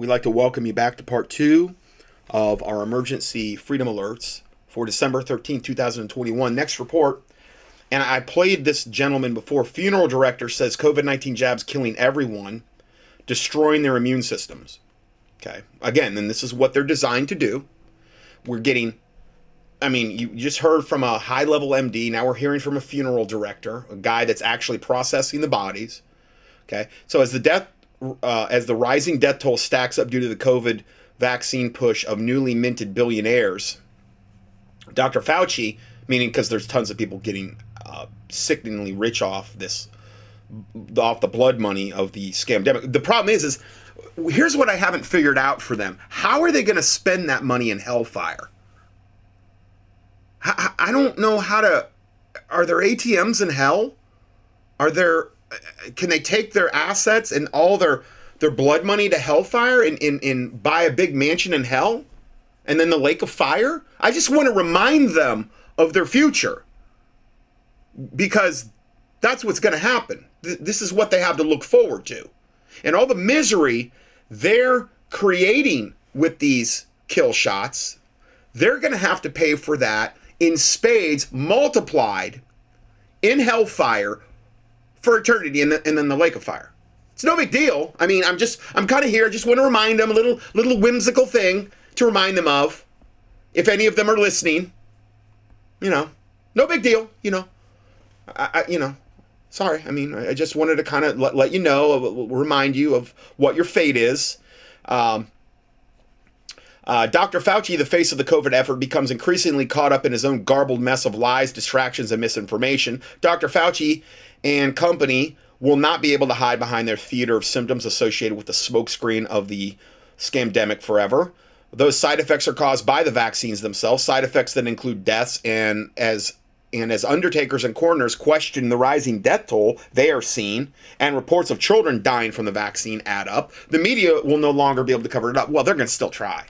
We'd like to welcome you back to part two of our emergency freedom alerts for December 13, 2021. Next report, and I played this gentleman before. Funeral director says COVID 19 jabs killing everyone, destroying their immune systems. Okay, again, then this is what they're designed to do. We're getting, I mean, you just heard from a high level MD. Now we're hearing from a funeral director, a guy that's actually processing the bodies. Okay, so as the death uh, as the rising death toll stacks up due to the COVID vaccine push of newly minted billionaires, Dr. Fauci, meaning because there's tons of people getting uh, sickeningly rich off this, off the blood money of the scam. The problem is, is here's what I haven't figured out for them: how are they going to spend that money in hellfire? I don't know how to. Are there ATMs in hell? Are there can they take their assets and all their their blood money to hellfire and, and, and buy a big mansion in hell? And then the lake of fire? I just want to remind them of their future. Because that's what's going to happen this is what they have to look forward to. And all the misery they're creating with these kill shots they're going to have to pay for that in spades multiplied in hellfire for eternity and, the, and then the lake of fire. It's no big deal. I mean, I'm just I'm kind of here. I just want to remind them a little little whimsical thing to remind them of, if any of them are listening. You know, no big deal. You know, I, I you know, sorry. I mean, I just wanted to kind of let, let you know, remind you of what your fate is. Um, uh, Dr. Fauci, the face of the COVID effort, becomes increasingly caught up in his own garbled mess of lies, distractions, and misinformation. Dr. Fauci and company will not be able to hide behind their theater of symptoms associated with the smokescreen of the scamdemic forever. Those side effects are caused by the vaccines themselves, side effects that include deaths and as and as undertakers and coroners question the rising death toll they are seeing and reports of children dying from the vaccine add up, the media will no longer be able to cover it up. Well, they're going to still try.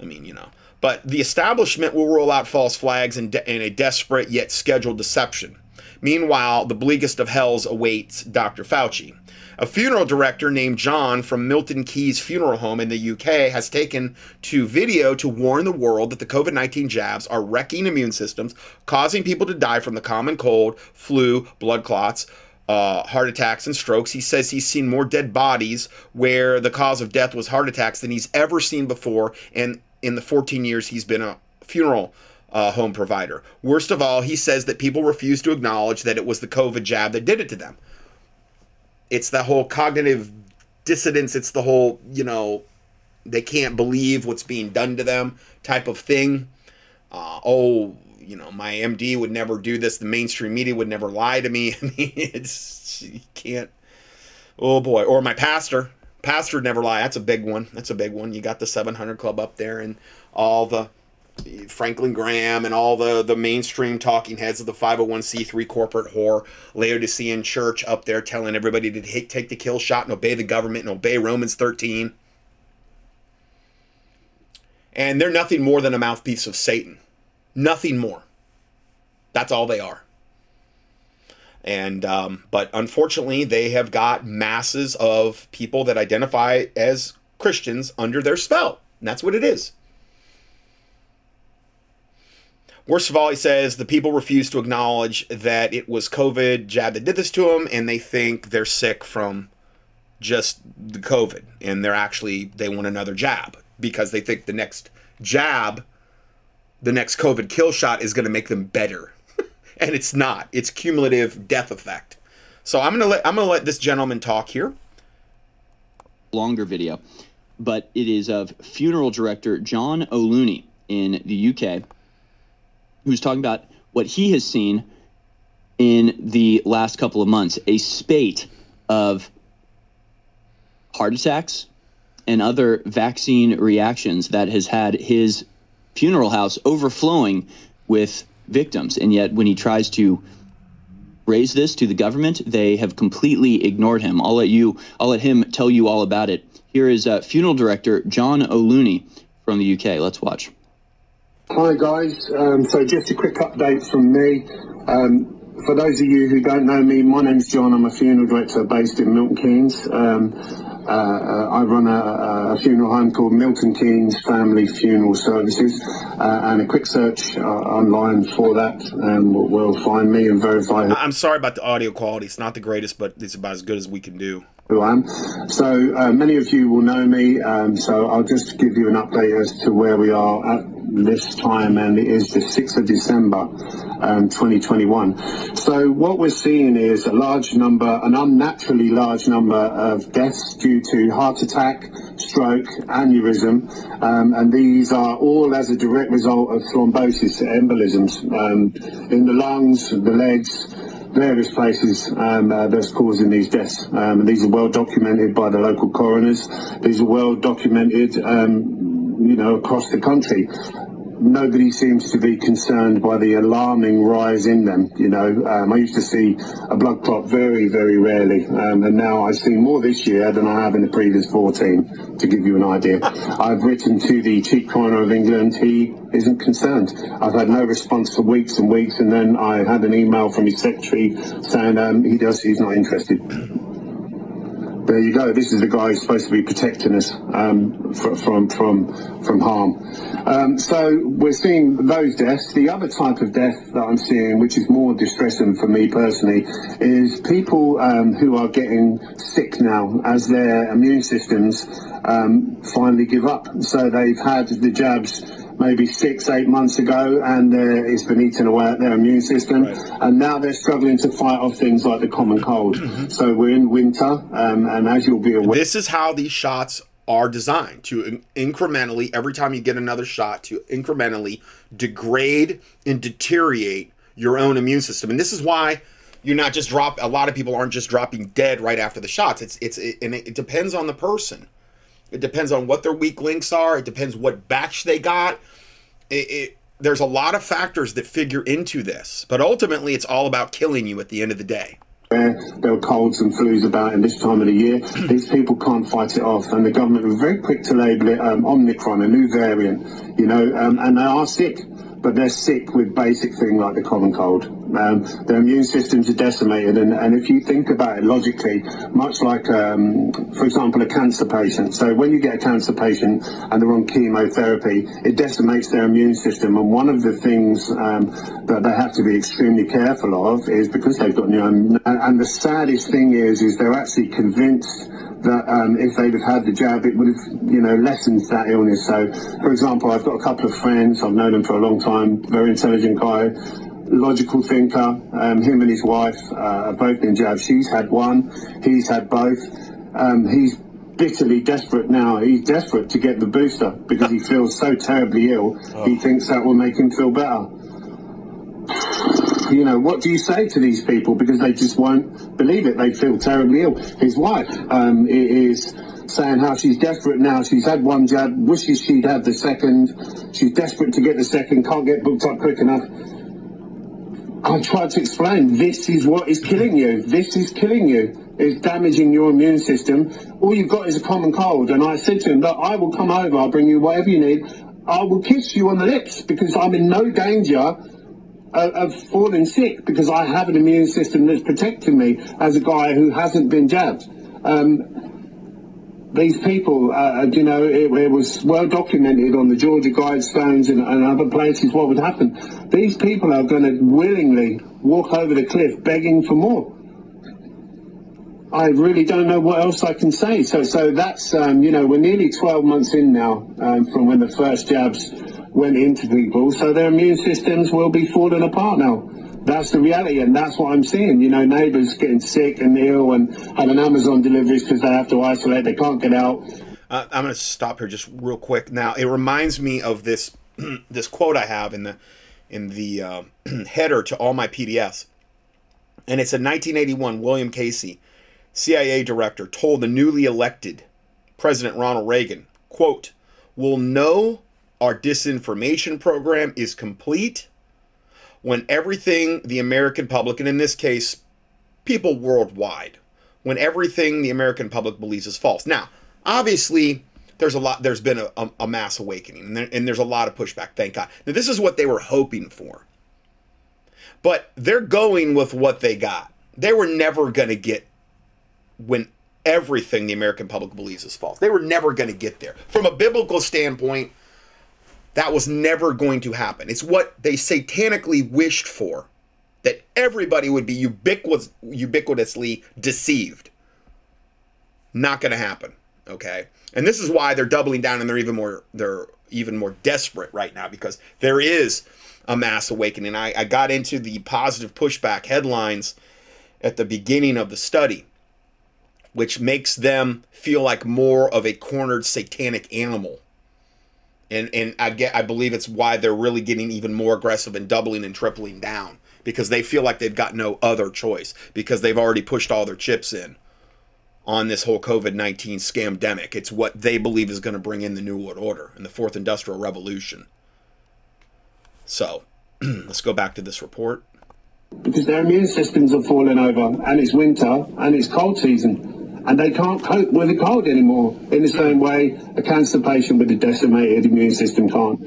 I mean, you know. But the establishment will roll out false flags in, de- in a desperate yet scheduled deception. Meanwhile, the bleakest of hells awaits Dr. Fauci. A funeral director named John from Milton Keynes Funeral Home in the UK has taken to video to warn the world that the COVID 19 jabs are wrecking immune systems, causing people to die from the common cold, flu, blood clots, uh, heart attacks, and strokes. He says he's seen more dead bodies where the cause of death was heart attacks than he's ever seen before. And in the 14 years he's been a funeral uh, home provider. Worst of all, he says that people refuse to acknowledge that it was the COVID jab that did it to them. It's the whole cognitive dissonance. It's the whole, you know, they can't believe what's being done to them type of thing. Uh, oh, you know, my MD would never do this. The mainstream media would never lie to me. I mean, it's, you can't. Oh boy. Or my pastor. Pastor would never lie. That's a big one. That's a big one. You got the 700 Club up there and all the Franklin Graham and all the, the mainstream talking heads of the 501c3 corporate whore, Laodicean church up there telling everybody to take, take the kill shot and obey the government and obey Romans 13. And they're nothing more than a mouthpiece of Satan. Nothing more. That's all they are. And um, but unfortunately, they have got masses of people that identify as Christians under their spell. And that's what it is. Worst of all, he says the people refuse to acknowledge that it was COVID jab that did this to them, and they think they're sick from just the COVID, and they're actually they want another jab because they think the next jab, the next COVID kill shot is going to make them better, and it's not. It's cumulative death effect. So I'm gonna let I'm gonna let this gentleman talk here. Longer video, but it is of funeral director John O'Looney in the UK who's talking about what he has seen in the last couple of months a spate of heart attacks and other vaccine reactions that has had his funeral house overflowing with victims. And yet, when he tries to raise this to the government, they have completely ignored him. I'll let you, I'll let him tell you all about it. Here is uh, funeral director John O'Looney from the UK. Let's watch. Hi guys, um, so just a quick update from me. Um, for those of you who don't know me, my name's John. I'm a funeral director based in Milton Keynes. Um, uh, I run a, a, funeral home called Milton Keynes Family Funeral Services, uh, and a quick search uh, online for that um, will find me and verify. I'm sorry about the audio quality; it's not the greatest, but it's about as good as we can do who I am. So uh, many of you will know me, um, so I'll just give you an update as to where we are at this time, and it is the 6th of December um, 2021. So what we're seeing is a large number, an unnaturally large number of deaths due to heart attack, stroke, aneurysm, um, and these are all as a direct result of thrombosis, embolisms um, in the lungs, the legs, various places um, uh, that's causing these deaths. Um, these are well documented by the local coroners. These are well documented, um, you know, across the country nobody seems to be concerned by the alarming rise in them. You know, um, I used to see a blood clot very, very rarely, um, and now I see more this year than I have in the previous 14, to give you an idea. I've written to the Chief Coroner of England. He isn't concerned. I've had no response for weeks and weeks, and then I had an email from his secretary saying um, he does, he's not interested there you go. This is the guy who's supposed to be protecting us um, from from from harm. Um, so we're seeing those deaths. The other type of death that I'm seeing, which is more distressing for me personally, is people um, who are getting sick now as their immune systems um, finally give up. So they've had the jabs maybe six, eight months ago, and uh, it's been eating away at their immune system. Right. And now they're struggling to fight off things like the common cold. Mm-hmm. So we're in winter, um, and as you'll be aware, this is how these shots are designed to incrementally, every time you get another shot, to incrementally degrade and deteriorate your own immune system. And this is why you're not just drop. A lot of people aren't just dropping dead right after the shots. It's it's it, and it, it depends on the person. It depends on what their weak links are. It depends what batch they got. It, it, there's a lot of factors that figure into this, but ultimately, it's all about killing you at the end of the day. There were colds and flus about in this time of the year. These people can't fight it off, and the government were very quick to label it um, Omicron, a new variant, you know, um, and they are sick but they're sick with basic things like the common cold. Um, their immune systems are decimated, and, and if you think about it logically, much like, um, for example, a cancer patient. So when you get a cancer patient and they're on chemotherapy, it decimates their immune system. And one of the things um, that they have to be extremely careful of is because they've got, know, and, and the saddest thing is, is they're actually convinced that um, if they'd have had the jab, it would have, you know, lessened that illness. So, for example, I've got a couple of friends, I've known them for a long time, very intelligent guy, logical thinker. Um, him and his wife uh, have both been jabbed. She's had one, he's had both. Um, he's bitterly desperate now. He's desperate to get the booster because he feels so terribly ill. Oh. He thinks that will make him feel better you know, what do you say to these people? Because they just won't believe it. They feel terribly ill. His wife um, is saying how she's desperate now. She's had one jab, wishes she'd had the second. She's desperate to get the second, can't get booked up quick enough. I tried to explain this is what is killing you. This is killing you. It's damaging your immune system. All you've got is a common cold. And I said to him, Look, I will come over, I'll bring you whatever you need. I will kiss you on the lips because I'm in no danger of falling sick because I have an immune system that's protecting me as a guy who hasn't been jabbed. Um, these people, uh, you know, it, it, was well documented on the Georgia Guidestones and, and other places what would happen. These people are going to willingly walk over the cliff begging for more. I really don't know what else I can say. So, so that's um, you know we're nearly 12 months in now um, from when the first jabs went into people, so their immune systems will be falling apart now. That's the reality, and that's what I'm seeing. You know, neighbours getting sick and ill and having Amazon deliveries because they have to isolate, they can't get out. Uh, I'm going to stop here just real quick. Now, it reminds me of this this quote I have in the in the uh, header to all my PDFs, and it's a 1981 William Casey, CIA director, told the newly elected President Ronald Reagan, "quote We'll know our disinformation program is complete when everything the American public, and in this case, people worldwide, when everything the American public believes is false. Now, obviously, there's a lot. There's been a, a mass awakening, and, there, and there's a lot of pushback. Thank God. Now, this is what they were hoping for, but they're going with what they got. They were never going to get when everything the American public believes is false. They were never going to get there. From a biblical standpoint, that was never going to happen. It's what they satanically wished for that everybody would be ubiquitous, ubiquitously deceived. Not going to happen. Okay. And this is why they're doubling down and they're even more they're even more desperate right now because there is a mass awakening. I, I got into the positive pushback headlines at the beginning of the study, which makes them feel like more of a cornered satanic animal. And and I get I believe it's why they're really getting even more aggressive and doubling and tripling down because they feel like they've got no other choice because they've already pushed all their chips in on this whole COVID 19 scamdemic. It's what they believe is going to bring in the New World Order and the Fourth Industrial Revolution. So, let's go back to this report. Because their immune systems have fallen over, and it's winter, and it's cold season, and they can't cope with the cold anymore in the same way a cancer patient with a decimated immune system can't.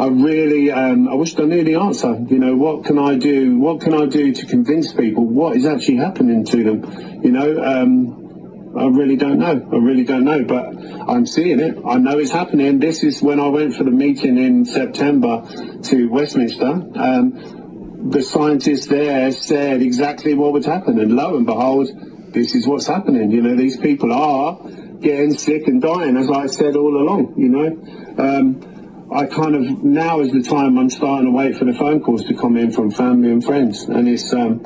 I really, um, I wish I knew the answer. You know, what can I do? What can I do to convince people what is actually happening to them? You know, um, I really don't know. I really don't know, but I'm seeing it. I know it's happening. This is when I went for the meeting in September to Westminster. Um, the scientists there said exactly what would happen, and lo and behold, this is what's happening. You know, these people are getting sick and dying, as I said all along. You know. Um, I kind of now is the time I'm starting to wait for the phone calls to come in from family and friends, and it's um,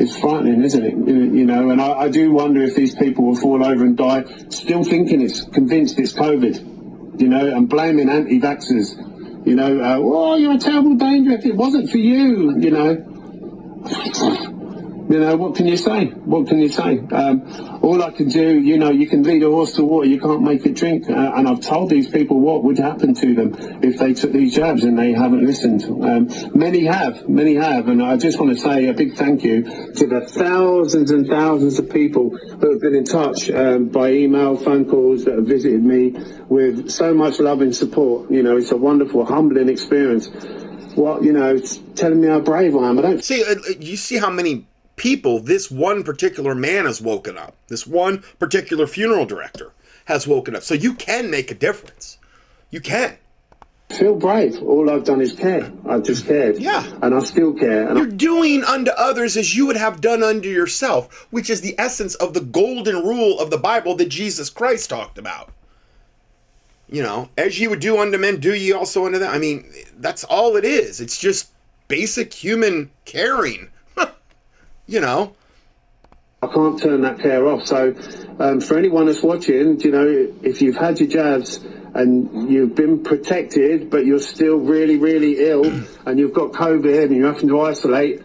it's frightening, isn't it? You know, and I, I, do wonder if these people will fall over and die, still thinking it's convinced it's COVID, you know, and blaming anti-vaxxers. You know, uh, oh, you're a terrible danger if it wasn't for you, you know you know, what can you say? What can you say? Um, all I can do, you know, you can lead a horse to water, you can't make it drink. Uh, and I've told these people what would happen to them if they took these jabs and they haven't listened. Um, many have, many have. And I just want to say a big thank you to the thousands and thousands of people who have been in touch um, by email, phone calls, that have visited me with so much love and support. You know, it's a wonderful, humbling experience. Well, you know, it's telling me how brave I am. I don't see. Uh, you see how many people this one particular man has woken up. This one particular funeral director has woken up. So you can make a difference. You can. Feel brave. All I've done is care. I've just cared. Yeah. And I still care. And You're doing unto others as you would have done unto yourself, which is the essence of the golden rule of the Bible that Jesus Christ talked about. You know, as you would do unto men, do ye also unto them. I mean, that's all it is. It's just basic human caring you know. I can't turn that care off. So, um, for anyone that's watching, you know, if you've had your jabs and you've been protected, but you're still really, really ill and you've got COVID and you're having to isolate,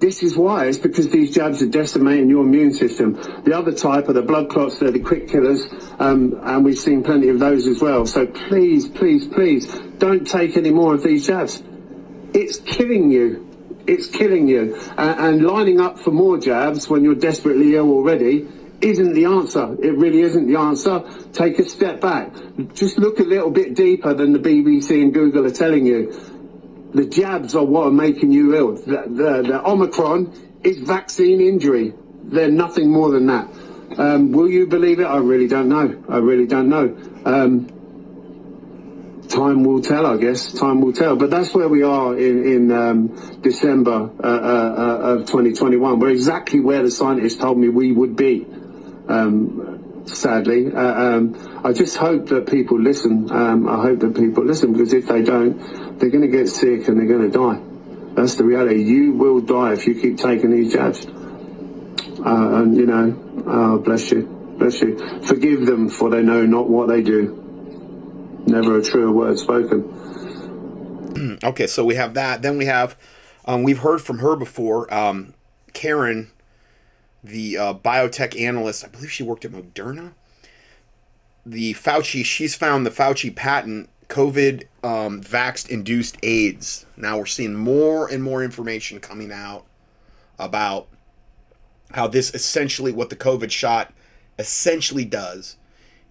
this is why. It's because these jabs are decimating your immune system. The other type are the blood clots, they're the quick killers, um, and we've seen plenty of those as well. So please, please, please, don't take any more of these jabs. It's killing you it's killing you. And lining up for more jabs when you're desperately ill already isn't the answer. It really isn't the answer. Take a step back. Just look a little bit deeper than the BBC and Google are telling you. The jabs are what are making you ill. The, the, the Omicron is vaccine injury. They're nothing more than that. Um, will you believe it? I really don't know. I really don't know. Um, time will tell, I guess. Time will tell. But that's where we are in, in um, December uh, uh, uh of 2021. We're exactly where the scientists told me we would be. Um, sadly, uh, um, I just hope that people listen. Um, I hope that people listen because if they don't, they're going to get sick and they're going to die. That's the reality. You will die if you keep taking these jabs. Uh, and you know, oh, bless you, bless you. Forgive them, for they know not what they do never a truer word spoken. okay, so we have that. Then we have, um, we've heard from her before, um, Karen, the uh, biotech analyst. I believe she worked at Moderna. The Fauci, she's found the Fauci patent COVID um, vaxxed induced AIDS. Now we're seeing more and more information coming out about how this essentially, what the COVID shot essentially does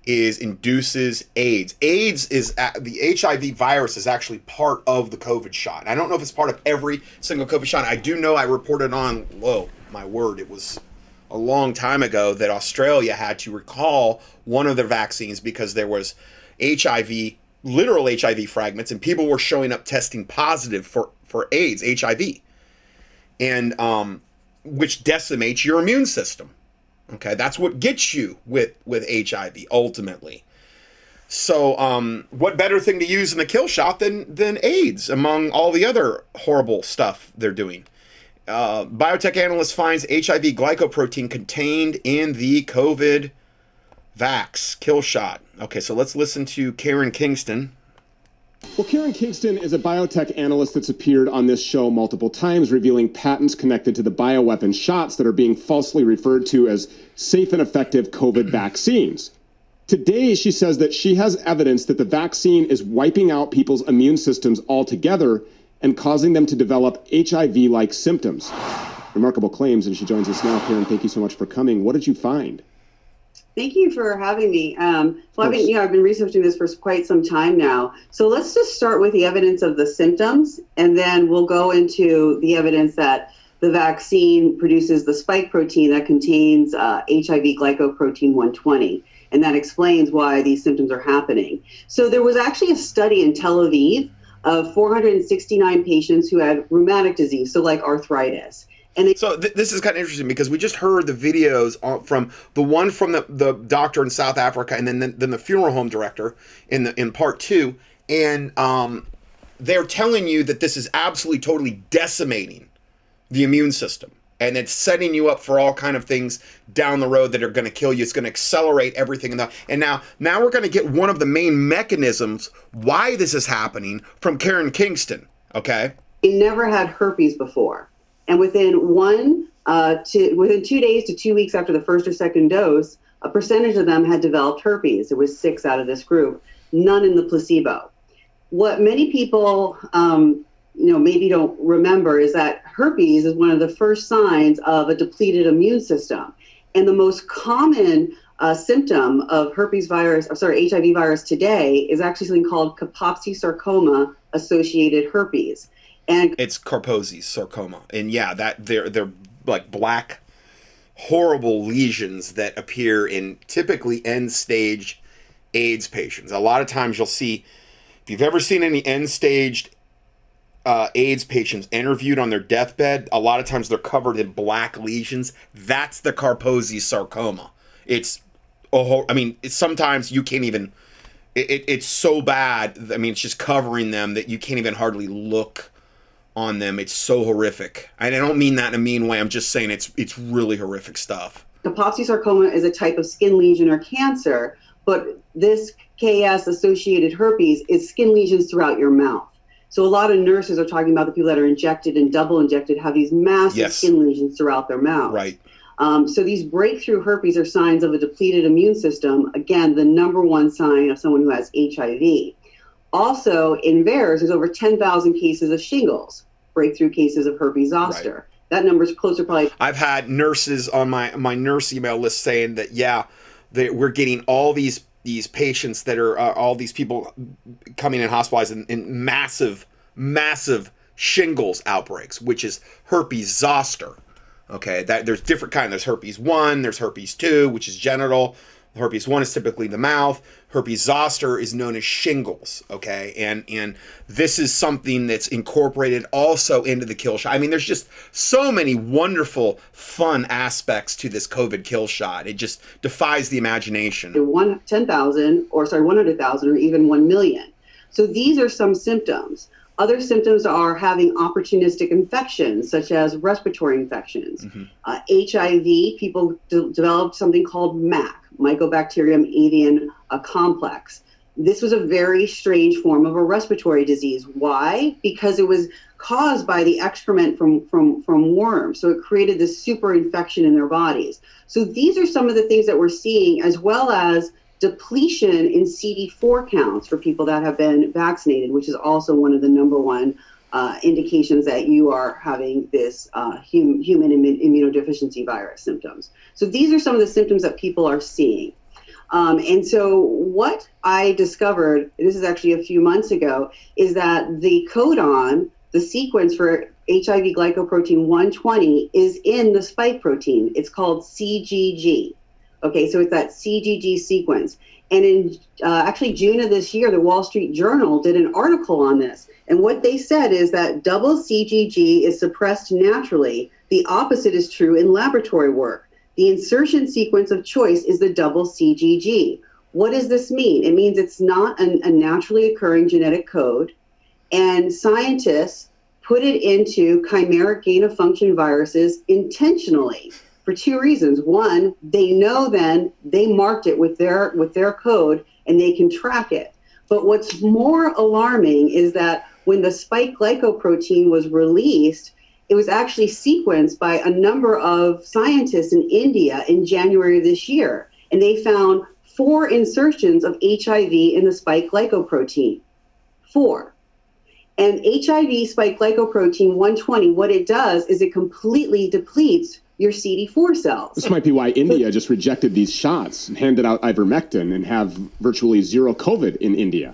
is induces AIDS. AIDS is the HIV virus is actually part of the COVID shot. I don't know if it's part of every single COVID shot. I do know I reported on. Whoa, my word! It was a long time ago that Australia had to recall one of their vaccines because there was HIV, literal HIV fragments, and people were showing up testing positive for, for AIDS, HIV, and um, which decimates your immune system. Okay, that's what gets you with with HIV ultimately. So, um, what better thing to use in the kill shot than than AIDS among all the other horrible stuff they're doing? Uh, biotech analyst finds HIV glycoprotein contained in the COVID vax kill shot. Okay, so let's listen to Karen Kingston. Well, Karen Kingston is a biotech analyst that's appeared on this show multiple times, revealing patents connected to the bioweapon shots that are being falsely referred to as safe and effective COVID vaccines. Today, she says that she has evidence that the vaccine is wiping out people's immune systems altogether and causing them to develop HIV like symptoms. Remarkable claims, and she joins us now. Karen, thank you so much for coming. What did you find? Thank you for having me. Um, well, I've been, you know, I've been researching this for quite some time now. So let's just start with the evidence of the symptoms, and then we'll go into the evidence that the vaccine produces the spike protein that contains uh, HIV glycoprotein 120 and that explains why these symptoms are happening. So there was actually a study in Tel Aviv of 469 patients who had rheumatic disease, so like arthritis. And they- so th- this is kind of interesting because we just heard the videos from the one from the, the doctor in South Africa and then the, then the funeral home director in the in part two, and um, they're telling you that this is absolutely totally decimating the immune system and it's setting you up for all kind of things down the road that are going to kill you. It's going to accelerate everything. In the, and now, now we're going to get one of the main mechanisms why this is happening from Karen Kingston. Okay, he never had herpes before, and within one uh, to within two days to two weeks after the first or second dose, a percentage of them had developed herpes. It was six out of this group, none in the placebo. What many people um, you know maybe don't remember is that herpes is one of the first signs of a depleted immune system and the most common uh, symptom of herpes virus or sorry hiv virus today is actually something called kaposi sarcoma associated herpes and it's kaposi sarcoma and yeah that they're they're like black horrible lesions that appear in typically end stage aids patients a lot of times you'll see if you've ever seen any end staged uh, AIDS patients interviewed on their deathbed, a lot of times they're covered in black lesions. That's the Kaposi sarcoma. It's, oh, I mean, sometimes you can't even. It, it, it's so bad. I mean, it's just covering them that you can't even hardly look on them. It's so horrific. And I don't mean that in a mean way. I'm just saying it's it's really horrific stuff. Kaposi sarcoma is a type of skin lesion or cancer, but this KS associated herpes is skin lesions throughout your mouth. So a lot of nurses are talking about the people that are injected and double injected have these massive yes. skin lesions throughout their mouth. Right. Um, so these breakthrough herpes are signs of a depleted immune system. Again, the number one sign of someone who has HIV. Also, in VAERS, there's over 10,000 cases of shingles, breakthrough cases of herpes zoster. Right. That number is closer, probably. I've had nurses on my my nurse email list saying that yeah, that we're getting all these these patients that are uh, all these people coming in hospitalized in, in, massive, massive shingles outbreaks, which is herpes zoster. Okay, that there's different kind. There's herpes one, there's herpes two, which is genital. Herpes one is typically the mouth. Herpes zoster is known as shingles. Okay, and and this is something that's incorporated also into the kill shot. I mean, there's just so many wonderful, fun aspects to this COVID kill shot. It just defies the imagination. One ten thousand, or sorry, one hundred thousand, or even one million. So these are some symptoms. Other symptoms are having opportunistic infections, such as respiratory infections. Mm-hmm. Uh, HIV, people de- developed something called MAC, Mycobacterium avium uh, complex. This was a very strange form of a respiratory disease. Why? Because it was caused by the excrement from, from, from worms. So it created this super infection in their bodies. So these are some of the things that we're seeing, as well as depletion in CD4 counts for people that have been vaccinated, which is also one of the number one uh, indications that you are having this uh, hum, human immunodeficiency virus symptoms. So these are some of the symptoms that people are seeing. Um, and so what I discovered, this is actually a few months ago, is that the codon, the sequence for HIV glycoprotein 120 is in the spike protein. It's called CGG. Okay, so it's that CGG sequence. And in uh, actually June of this year, the Wall Street Journal did an article on this. And what they said is that double CGG is suppressed naturally. The opposite is true in laboratory work. The insertion sequence of choice is the double CGG. What does this mean? It means it's not an, a naturally occurring genetic code, and scientists put it into chimeric gain of function viruses intentionally for two reasons. One, they know then they marked it with their with their code and they can track it. But what's more alarming is that when the spike glycoprotein was released, it was actually sequenced by a number of scientists in India in January of this year. And they found four insertions of HIV in the spike glycoprotein. Four. And HIV spike glycoprotein 120, what it does is it completely depletes your CD4 cells. This might be why India just rejected these shots and handed out ivermectin and have virtually zero COVID in India.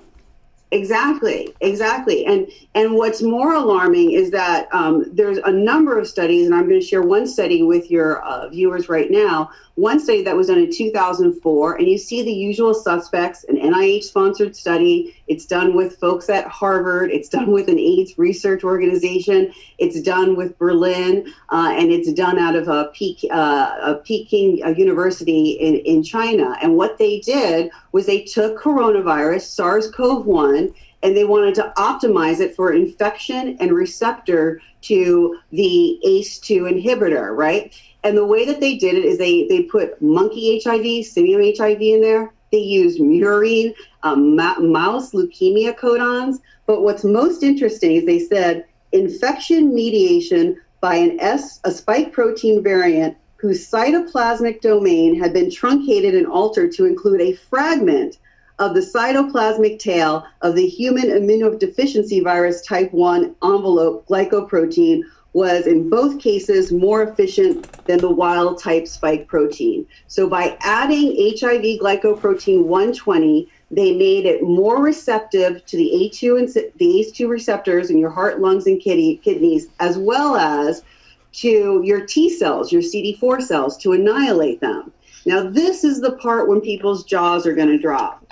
Exactly, exactly. And and what's more alarming is that um, there's a number of studies, and I'm going to share one study with your uh, viewers right now. One study that was done in 2004, and you see the usual suspects: an NIH-sponsored study. It's done with folks at Harvard. It's done with an AIDS research organization. It's done with Berlin, uh, and it's done out of a, Peking, uh, a Peking uh, University in, in China. And what they did was they took coronavirus, SARS-CoV-1 and they wanted to optimize it for infection and receptor to the ACE2 inhibitor, right? And the way that they did it is they they put monkey HIV, simian HIV in there. They used murine, um, mouse leukemia codons. But what's most interesting is they said infection mediation by an S, a spike protein variant whose cytoplasmic domain had been truncated and altered to include a fragment of the cytoplasmic tail of the human immunodeficiency virus type 1 envelope glycoprotein was in both cases more efficient than the wild type spike protein. So by adding HIV glycoprotein 120, they made it more receptive to the A2 and the ACE2 receptors in your heart, lungs, and kidney, kidneys, as well as to your T cells, your CD4 cells, to annihilate them. Now, this is the part when people's jaws are going to drop.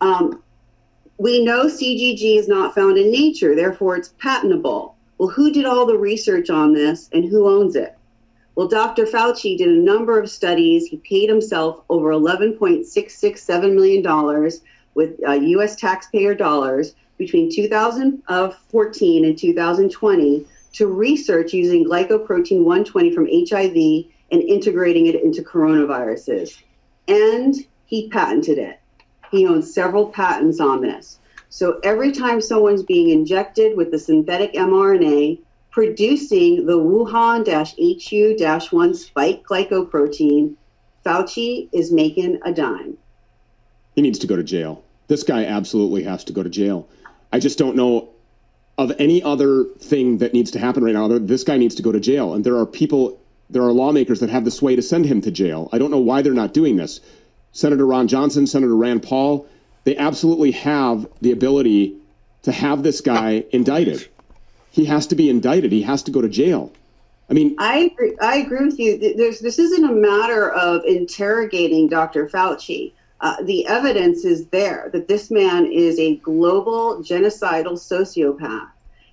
Um, we know CGG is not found in nature, therefore it's patentable. Well, who did all the research on this and who owns it? Well, Dr. Fauci did a number of studies. He paid himself over $11.667 million with uh, US taxpayer dollars between 2014 and 2020 to research using glycoprotein 120 from HIV and integrating it into coronaviruses. And he patented it. He owns several patents on this. So every time someone's being injected with the synthetic mRNA, producing the Wuhan HU 1 spike glycoprotein, Fauci is making a dime. He needs to go to jail. This guy absolutely has to go to jail. I just don't know of any other thing that needs to happen right now. This guy needs to go to jail. And there are people, there are lawmakers that have the sway to send him to jail. I don't know why they're not doing this. Senator Ron Johnson, Senator Rand Paul, they absolutely have the ability to have this guy indicted. He has to be indicted. He has to go to jail. I mean, I agree, I agree with you. There's, this isn't a matter of interrogating Dr. Fauci. Uh, the evidence is there that this man is a global genocidal sociopath,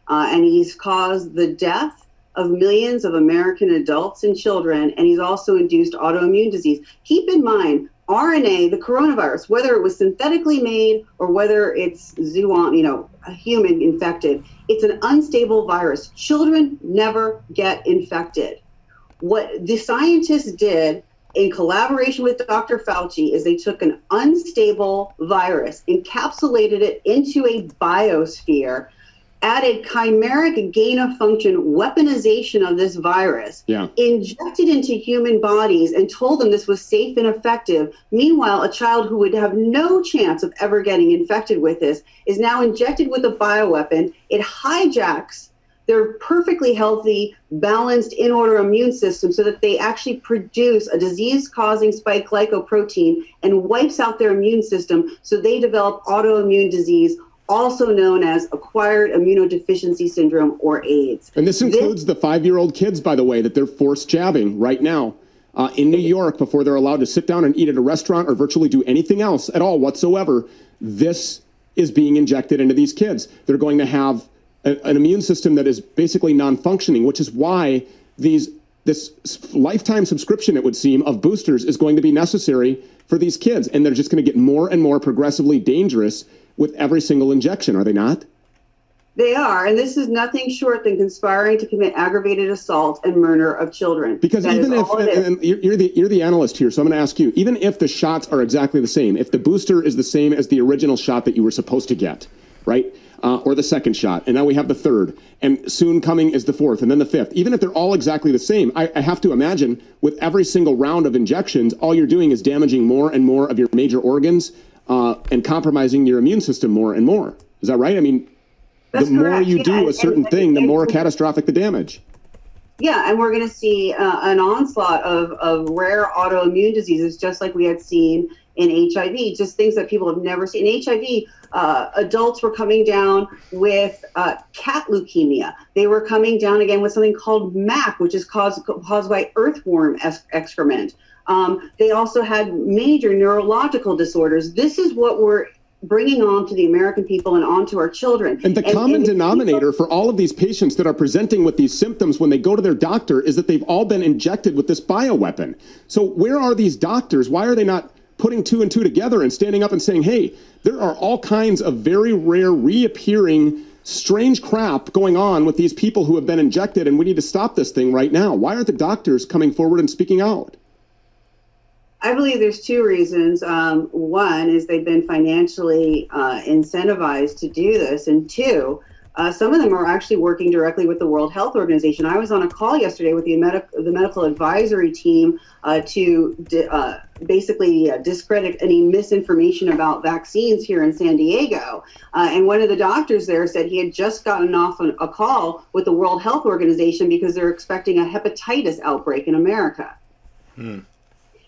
uh, and he's caused the death of millions of American adults and children, and he's also induced autoimmune disease. Keep in mind, RNA, the coronavirus, whether it was synthetically made or whether it's zoon, you know, a human infected, it's an unstable virus. Children never get infected. What the scientists did in collaboration with Dr. Fauci is they took an unstable virus, encapsulated it into a biosphere, added chimeric gain of function weaponization of this virus, yeah. injected into human bodies, and told them this was safe and effective. Meanwhile, a child who would have no chance of ever getting infected with this is now injected with a bioweapon. It hijacks their perfectly healthy, balanced, in order immune system so that they actually produce a disease causing spike glycoprotein and wipes out their immune system so they develop autoimmune disease also known as acquired immunodeficiency syndrome or AIDS. And this includes this, the five year old kids, by the way, that they're forced jabbing right now uh, in New York before they're allowed to sit down and eat at a restaurant or virtually do anything else at all whatsoever. This is being injected into these kids. They're going to have a, an immune system that is basically non functioning, which is why these this lifetime subscription, it would seem, of boosters is going to be necessary for these kids. And they're just going to get more and more progressively dangerous with every single injection, are they not? They are, and this is nothing short than conspiring to commit aggravated assault and murder of children. Because that even if, and, and you're the you're the analyst here, so I'm going to ask you: even if the shots are exactly the same, if the booster is the same as the original shot that you were supposed to get, right? uh, or the second shot, and now we have the third, and soon coming is the fourth, and then the fifth. Even if they're all exactly the same, I, I have to imagine with every single round of injections, all you're doing is damaging more and more of your major organs uh, and compromising your immune system more and more. Is that right? I mean, That's the correct. more you yeah, do a certain and, thing, the more catastrophic the damage. Yeah, and we're going to see uh, an onslaught of, of rare autoimmune diseases, just like we had seen in HIV, just things that people have never seen. In HIV, uh, adults were coming down with uh, cat leukemia. They were coming down again with something called MAC, which is caused, caused by earthworm excrement. Um, they also had major neurological disorders. This is what we're bringing on to the American people and on to our children. And the and, common and denominator people, for all of these patients that are presenting with these symptoms when they go to their doctor is that they've all been injected with this bioweapon. So where are these doctors? Why are they not putting two and two together and standing up and saying, hey, there are all kinds of very rare reappearing strange crap going on with these people who have been injected and we need to stop this thing right now. Why aren't the doctors coming forward and speaking out? I believe there's two reasons. Um, one is they've been financially uh, incentivized to do this, and two, uh, some of them are actually working directly with the World Health Organization. I was on a call yesterday with the, the medical advisory team uh, to di- uh, basically uh, discredit any misinformation about vaccines here in San Diego. Uh, and one of the doctors there said he had just gotten off an, a call with the World Health Organization because they're expecting a hepatitis outbreak in America. Hmm.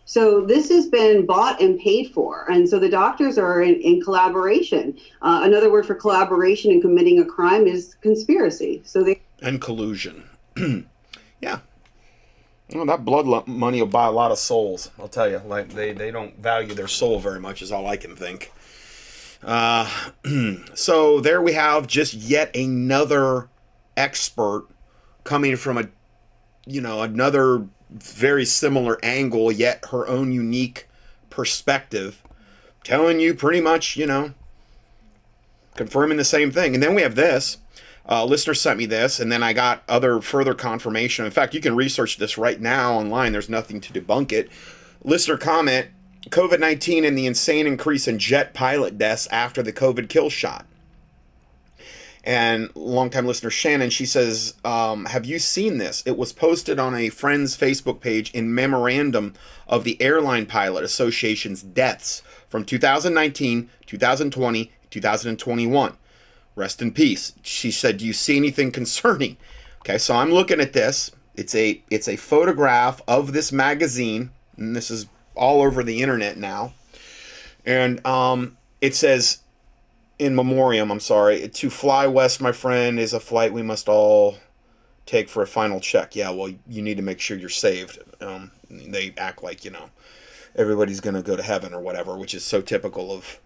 So this has been bought and paid for. And so the doctors are in, in collaboration. Uh, another word for collaboration in committing a crime is conspiracy. So they and collusion. yeah. Well, that blood money will buy a lot of souls. I'll tell you. Like they, they don't value their soul very much, is all I can think. Uh, so there we have just yet another expert coming from a, you know, another very similar angle, yet her own unique perspective, telling you pretty much, you know, confirming the same thing. And then we have this. Uh, listener sent me this, and then I got other further confirmation. In fact, you can research this right now online. There's nothing to debunk it. Listener comment COVID 19 and the insane increase in jet pilot deaths after the COVID kill shot and longtime listener Shannon, she says, um, "Have you seen this? It was posted on a friend's Facebook page in memorandum of the Airline Pilot Association's deaths from 2019, 2020, 2021. Rest in peace." She said, "Do you see anything concerning?" Okay, so I'm looking at this. It's a it's a photograph of this magazine, and this is all over the internet now. And um, it says in memoriam, I'm sorry, to fly west, my friend, is a flight we must all take for a final check. Yeah, well, you need to make sure you're saved. Um, they act like you know everybody's going to go to heaven or whatever, which is so typical of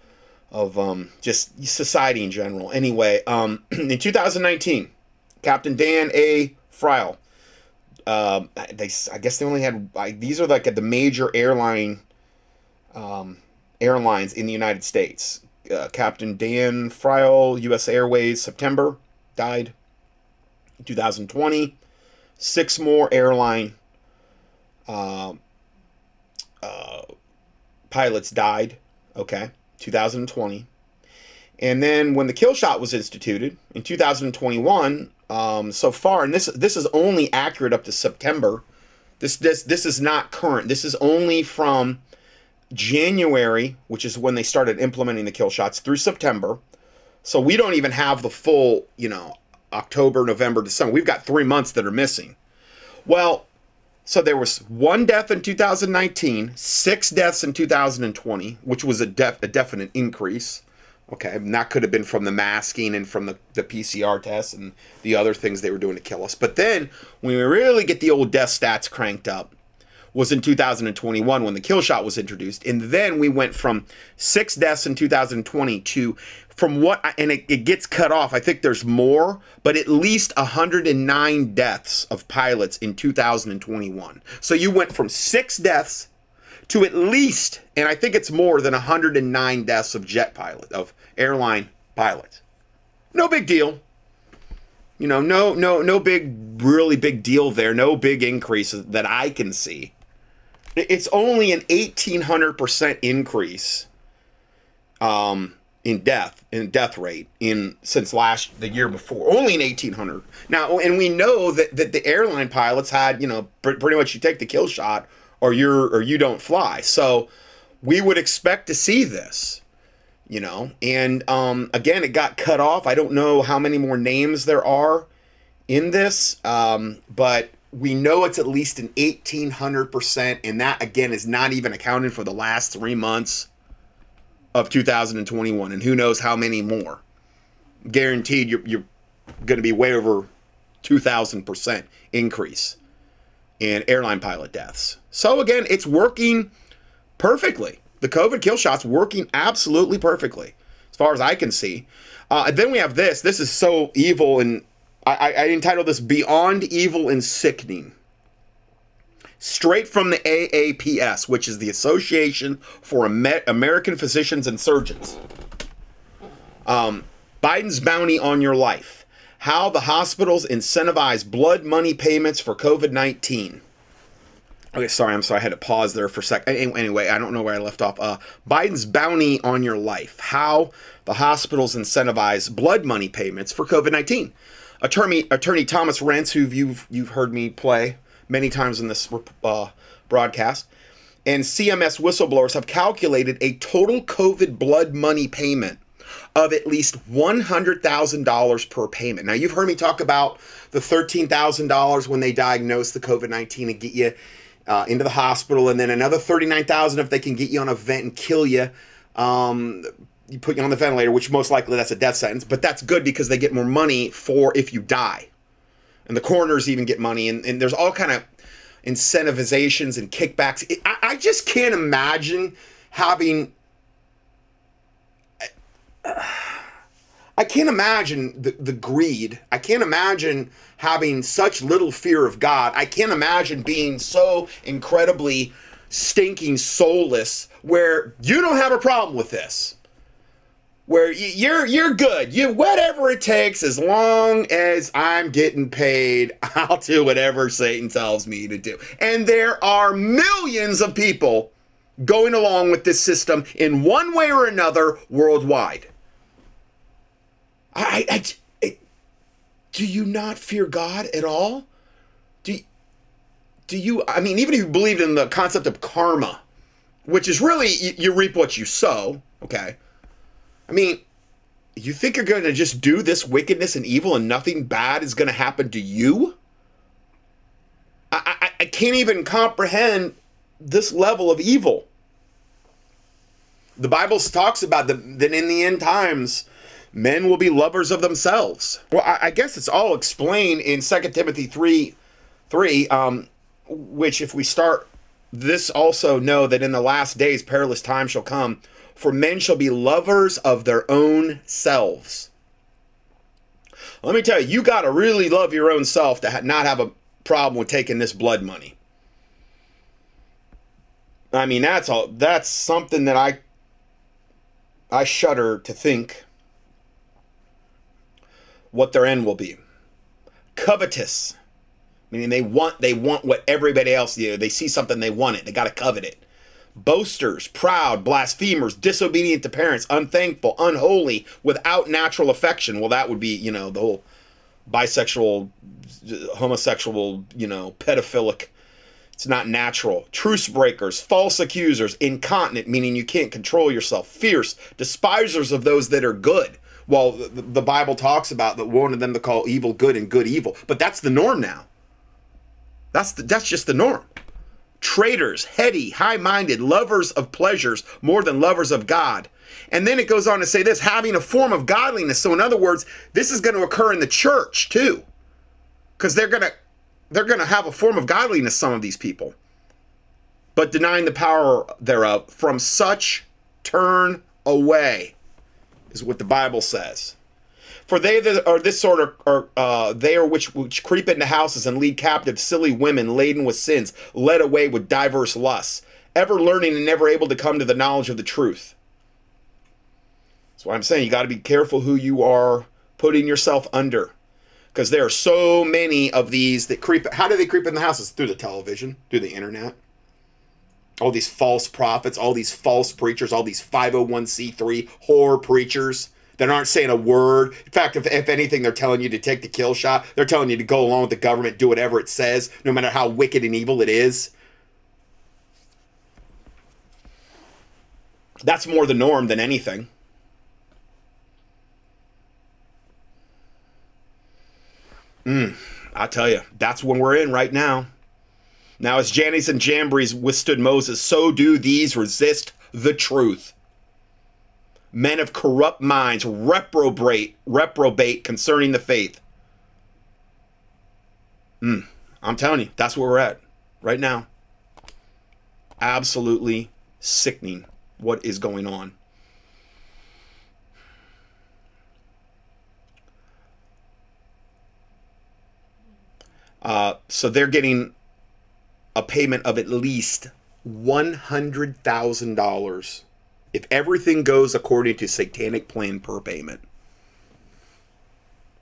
of um, just society in general. Anyway, um, in 2019, Captain Dan A. Friel. Uh, they, I guess they only had. Like, these are like the major airline um, airlines in the United States uh, Captain Dan Friel, U.S. Airways, September, died. 2020, six more airline uh, uh, pilots died. Okay, 2020. And then when the kill shot was instituted in 2021, um, so far, and this this is only accurate up to September. This this this is not current. This is only from January, which is when they started implementing the kill shots, through September. So we don't even have the full, you know, October, November, December. We've got three months that are missing. Well, so there was one death in 2019, six deaths in 2020, which was a, def- a definite increase. Okay, and that could have been from the masking and from the, the PCR tests and the other things they were doing to kill us. But then when we really get the old death stats cranked up, was in 2021 when the kill shot was introduced. And then we went from six deaths in 2020 to from what I, and it, it gets cut off. I think there's more, but at least 109 deaths of pilots in 2021. So you went from six deaths to at least, and I think it's more than 109 deaths of jet pilot of airline pilots. No big deal. You know, no, no, no big, really big deal there. No big increase that I can see. It's only an 1800% increase um, in death in death rate in since last the year before. Only in 1800 now and we know that, that the airline pilots had you know pretty much you take the kill shot or you're or you don't fly. So we would expect to see this you know? And um, again it got cut off. I don't know how many more names there are in this um, but we know it's at least an 1800% and that again is not even accounting for the last three months of 2021 and who knows how many more. Guaranteed you're, you're going to be way over 2000% increase in airline pilot deaths. So again it's working perfectly. The covid kill shots working absolutely perfectly as far as i can see. Uh, then we have this. This is so evil and I, I entitled this Beyond Evil and Sickening. Straight from the AAPS, which is the Association for American Physicians and Surgeons. Um, Biden's bounty on your life. How the hospitals incentivize blood money payments for COVID 19. Okay, sorry, I'm sorry. I had to pause there for a second. Anyway, I don't know where I left off. Uh, Biden's bounty on your life. How the hospitals incentivize blood money payments for COVID 19 attorney attorney Thomas Renz, who you've you've heard me play many times in this uh, broadcast, and CMS whistleblowers have calculated a total COVID blood money payment of at least $100,000 per payment. Now, you've heard me talk about the $13,000 when they diagnose the COVID 19 and get you uh, into the hospital, and then another $39,000 if they can get you on a vent and kill you. Um, you put you on the ventilator, which most likely that's a death sentence, but that's good because they get more money for if you die. And the coroners even get money, and, and there's all kind of incentivizations and kickbacks. It, I, I, just can't imagine having. I can't imagine the, the greed. I can't imagine having such little fear of God. I can't imagine being so incredibly stinking soulless where you don't have a problem with this where you're you're good. You whatever it takes, as long as I'm getting paid, I'll do whatever Satan tells me to do. And there are millions of people going along with this system in one way or another worldwide. I, I, I do you not fear God at all? Do do you? I mean, even if you believe in the concept of karma, which is really you, you reap what you sow. Okay I mean, you think you're going to just do this wickedness and evil and nothing bad is going to happen to you? I, I, I can't even comprehend this level of evil. The Bible talks about the, that in the end times, men will be lovers of themselves. Well, I, I guess it's all explained in 2 Timothy 3 3, um, which, if we start this, also know that in the last days, perilous times shall come for men shall be lovers of their own selves. Let me tell you, you got to really love your own self to not have a problem with taking this blood money. I mean, that's all. That's something that I I shudder to think what their end will be. Covetous, meaning they want they want what everybody else do. They see something they want it. They got to covet it boasters, proud, blasphemers, disobedient to parents, unthankful, unholy, without natural affection. Well, that would be, you know, the whole bisexual, homosexual, you know, pedophilic. It's not natural. Truce breakers, false accusers, incontinent, meaning you can't control yourself, fierce, despisers of those that are good. Well, the Bible talks about that of them to call evil good and good evil, but that's the norm now. That's the, that's just the norm traitors, heady, high minded, lovers of pleasures more than lovers of God. And then it goes on to say this having a form of godliness. So, in other words, this is going to occur in the church too, because they're going to they're going to have a form of godliness. Some of these people, but denying the power thereof. From such turn away, is what the Bible says. For they that are this sort of are uh, they are which which creep into houses and lead captive silly women laden with sins, led away with diverse lusts, ever learning and never able to come to the knowledge of the truth. That's why I'm saying you got to be careful who you are putting yourself under, because there are so many of these that creep. How do they creep in the houses? Through the television, through the internet. All these false prophets, all these false preachers, all these 501c3 whore preachers that aren't saying a word. In fact, if, if anything, they're telling you to take the kill shot. They're telling you to go along with the government, do whatever it says, no matter how wicked and evil it is. That's more the norm than anything. Mm, I tell you, that's when we're in right now. Now, as Jannes and Jambres withstood Moses, so do these resist the truth. Men of corrupt minds reprobate, reprobate concerning the faith. Mm, I'm telling you, that's where we're at right now. Absolutely sickening what is going on. Uh, so they're getting a payment of at least $100,000 if everything goes according to satanic plan per payment.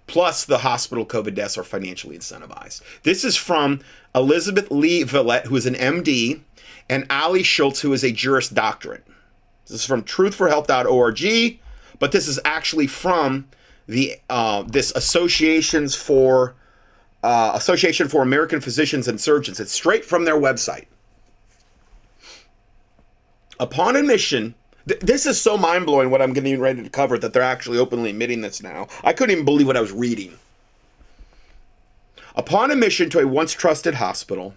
Plus, the hospital COVID deaths are financially incentivized. This is from Elizabeth Lee Villette, who is an MD, and Ali Schultz, who is a Juris Doctorate. This is from truthforhealth.org, but this is actually from the uh, this associations for uh, Association for American Physicians and Surgeons. It's straight from their website. Upon admission, th- this is so mind blowing what I'm getting ready to cover that they're actually openly admitting this now. I couldn't even believe what I was reading. Upon admission to a once trusted hospital,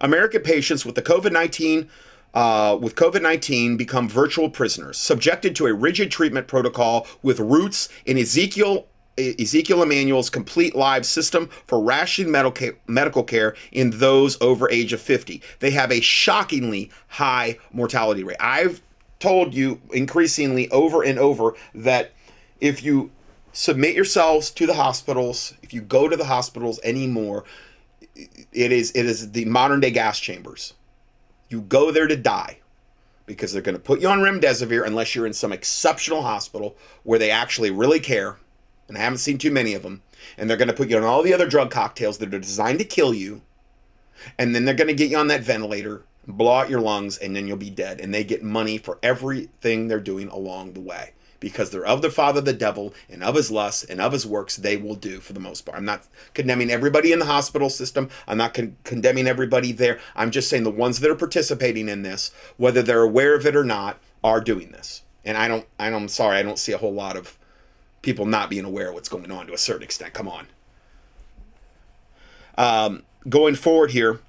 American patients with the COVID 19 uh, with COVID 19 become virtual prisoners, subjected to a rigid treatment protocol with roots in Ezekiel Ezekiel Emanuel's complete live system for rationing medical care in those over age of 50. They have a shockingly high mortality rate. I've told you increasingly over and over that if you submit yourselves to the hospitals, if you go to the hospitals anymore, it is it is the modern day gas chambers. You go there to die because they're going to put you on remdesivir unless you're in some exceptional hospital where they actually really care and I haven't seen too many of them. And they're going to put you on all the other drug cocktails that are designed to kill you. And then they're going to get you on that ventilator, blow out your lungs, and then you'll be dead. And they get money for everything they're doing along the way because they're of the father, the devil, and of his lusts and of his works, they will do for the most part. I'm not condemning everybody in the hospital system. I'm not con- condemning everybody there. I'm just saying the ones that are participating in this, whether they're aware of it or not, are doing this. And I don't, I I'm sorry, I don't see a whole lot of people not being aware of what's going on to a certain extent. Come on. Um, going forward here,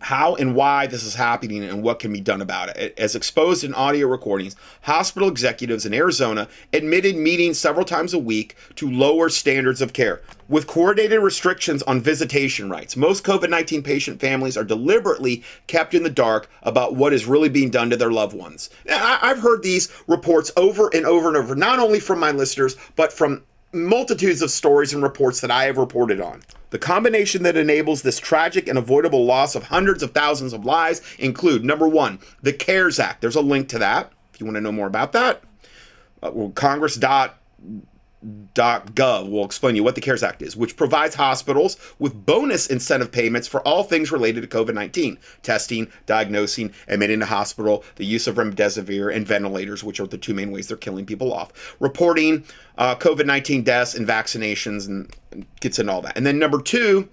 how and why this is happening and what can be done about it. As exposed in audio recordings, hospital executives in Arizona admitted meeting several times a week to lower standards of care. With coordinated restrictions on visitation rights, most COVID 19 patient families are deliberately kept in the dark about what is really being done to their loved ones. I've heard these reports over and over and over, not only from my listeners, but from multitudes of stories and reports that I have reported on. The combination that enables this tragic and avoidable loss of hundreds of thousands of lives include number one, the CARES Act. There's a link to that if you want to know more about that. Uh, well, Congress dot gov will explain you what the CARES Act is, which provides hospitals with bonus incentive payments for all things related to COVID 19 testing, diagnosing, admitting to hospital, the use of remdesivir, and ventilators, which are the two main ways they're killing people off, reporting uh, COVID 19 deaths and vaccinations, and gets into all that. And then number two,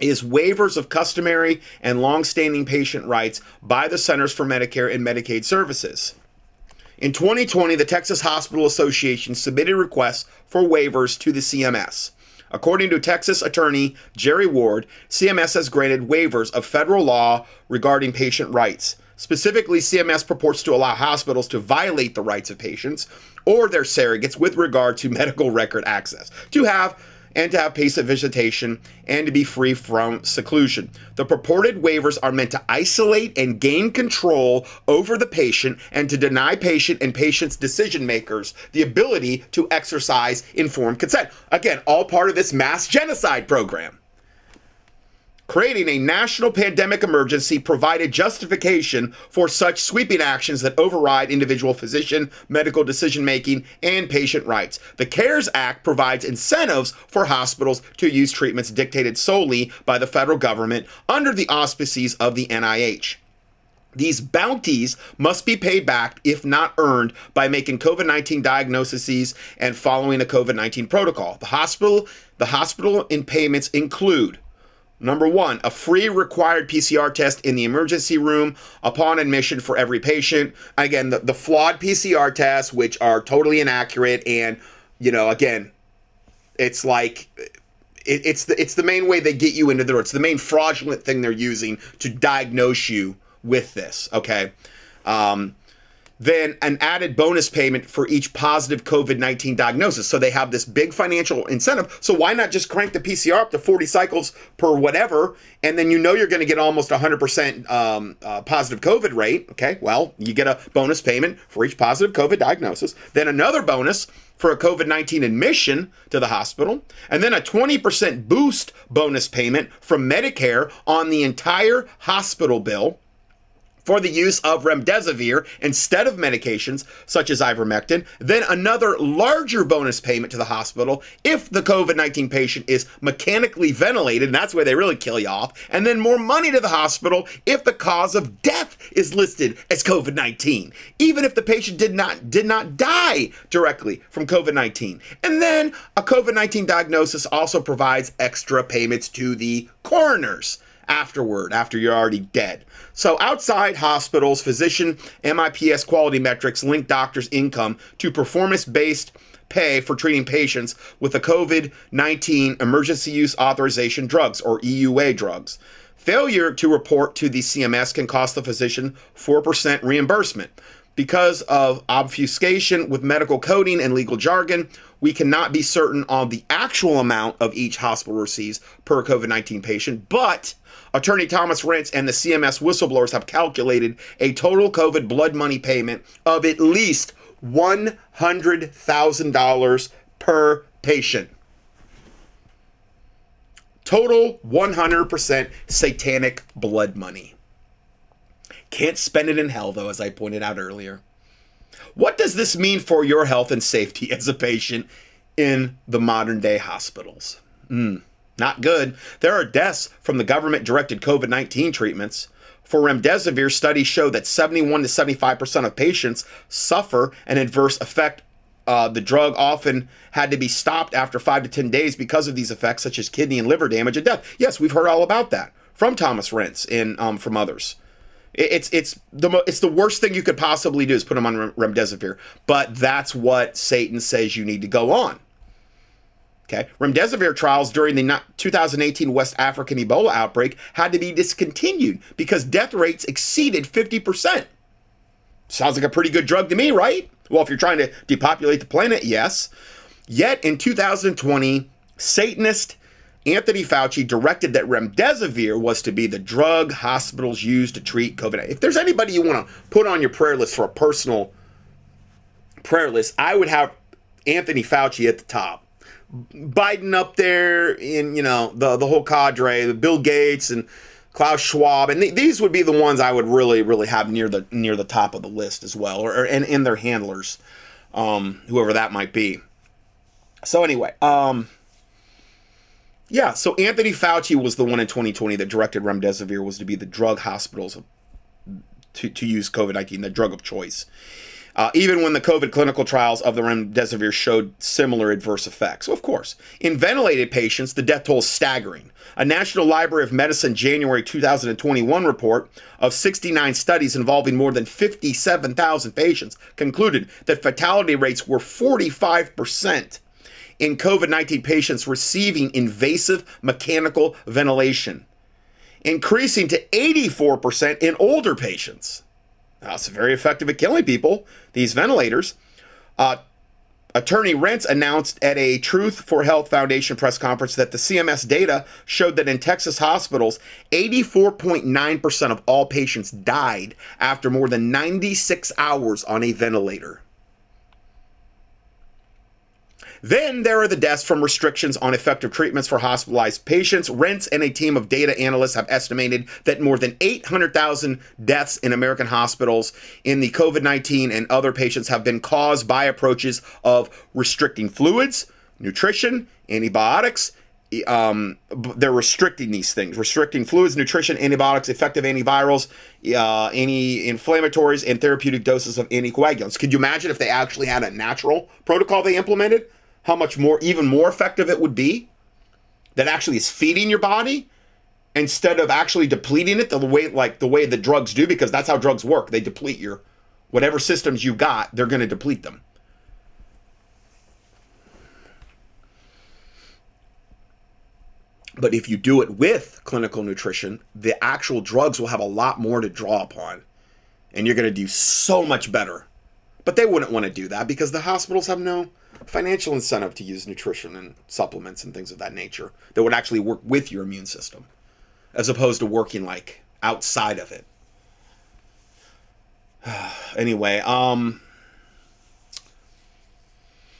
is waivers of customary and long-standing patient rights by the Centers for Medicare and Medicaid Services. In 2020, the Texas Hospital Association submitted requests for waivers to the CMS. According to Texas attorney Jerry Ward, CMS has granted waivers of federal law regarding patient rights. Specifically, CMS purports to allow hospitals to violate the rights of patients or their surrogates with regard to medical record access, to have and to have patient visitation and to be free from seclusion. The purported waivers are meant to isolate and gain control over the patient and to deny patient and patient's decision makers the ability to exercise informed consent. Again, all part of this mass genocide program creating a national pandemic emergency provided justification for such sweeping actions that override individual physician, medical decision making, and patient rights. The CARES Act provides incentives for hospitals to use treatments dictated solely by the federal government under the auspices of the NIH. These bounties must be paid back if not earned by making COVID-19 diagnoses and following a COVID-19 protocol. The hospital the hospital in payments include Number one, a free required PCR test in the emergency room upon admission for every patient. Again, the, the flawed PCR tests, which are totally inaccurate, and you know, again, it's like it, it's the it's the main way they get you into the door. It's the main fraudulent thing they're using to diagnose you with this. Okay. Um, then an added bonus payment for each positive COVID 19 diagnosis. So they have this big financial incentive. So why not just crank the PCR up to 40 cycles per whatever? And then you know you're going to get almost 100% um, uh, positive COVID rate. Okay, well, you get a bonus payment for each positive COVID diagnosis. Then another bonus for a COVID 19 admission to the hospital, and then a 20% boost bonus payment from Medicare on the entire hospital bill for the use of remdesivir instead of medications such as ivermectin, then another larger bonus payment to the hospital if the COVID 19 patient is mechanically ventilated, and that's where they really kill you off, and then more money to the hospital if the cause of death is listed as COVID 19, even if the patient did not did not die directly from COVID 19. And then a COVID 19 diagnosis also provides extra payments to the coroners afterward, after you're already dead. So, outside hospitals, physician MIPS quality metrics link doctors' income to performance based pay for treating patients with the COVID 19 emergency use authorization drugs, or EUA drugs. Failure to report to the CMS can cost the physician 4% reimbursement. Because of obfuscation with medical coding and legal jargon, we cannot be certain on the actual amount of each hospital receives per COVID 19 patient, but Attorney Thomas Renz and the CMS whistleblowers have calculated a total COVID blood money payment of at least $100,000 per patient. Total 100% satanic blood money. Can't spend it in hell, though, as I pointed out earlier. What does this mean for your health and safety as a patient in the modern day hospitals? Mm. Not good. There are deaths from the government directed COVID 19 treatments. For remdesivir, studies show that 71 to 75% of patients suffer an adverse effect. Uh, the drug often had to be stopped after five to 10 days because of these effects, such as kidney and liver damage and death. Yes, we've heard all about that from Thomas Renz and um, from others. It's it's the it's the worst thing you could possibly do is put them on remdesivir, but that's what Satan says you need to go on. Okay. Remdesivir trials during the 2018 West African Ebola outbreak had to be discontinued because death rates exceeded 50%. Sounds like a pretty good drug to me, right? Well, if you're trying to depopulate the planet, yes. Yet in 2020, Satanist Anthony Fauci directed that remdesivir was to be the drug hospitals used to treat COVID. If there's anybody you want to put on your prayer list for a personal prayer list, I would have Anthony Fauci at the top. Biden up there in you know the the whole cadre, Bill Gates and Klaus Schwab, and th- these would be the ones I would really really have near the near the top of the list as well, or, or and in their handlers, um, whoever that might be. So anyway, um, yeah, so Anthony Fauci was the one in 2020 that directed remdesivir was to be the drug hospitals to to use COVID 19, the drug of choice uh, even when the COVID clinical trials of the remdesivir showed similar adverse effects. of course, in ventilated patients, the death toll is staggering. A National Library of Medicine January 2021 report of 69 studies involving more than 57,000 patients concluded that fatality rates were 45% in COVID 19 patients receiving invasive mechanical ventilation, increasing to 84% in older patients. That's very effective at killing people, these ventilators. Uh, Attorney Renz announced at a Truth for Health Foundation press conference that the CMS data showed that in Texas hospitals, 84.9% of all patients died after more than 96 hours on a ventilator. Then there are the deaths from restrictions on effective treatments for hospitalized patients. Renz and a team of data analysts have estimated that more than 800,000 deaths in American hospitals in the COVID 19 and other patients have been caused by approaches of restricting fluids, nutrition, antibiotics. Um, they're restricting these things, restricting fluids, nutrition, antibiotics, effective antivirals, uh, anti-inflammatories, and therapeutic doses of anticoagulants. Could you imagine if they actually had a natural protocol they implemented? How much more, even more effective it would be that actually is feeding your body instead of actually depleting it the way like the way the drugs do because that's how drugs work. They deplete your whatever systems you got they're going to deplete them. But if you do it with clinical nutrition the actual drugs will have a lot more to draw upon and you're going to do so much better but they wouldn't want to do that because the hospitals have no financial incentive to use nutrition and supplements and things of that nature that would actually work with your immune system as opposed to working like outside of it. anyway, um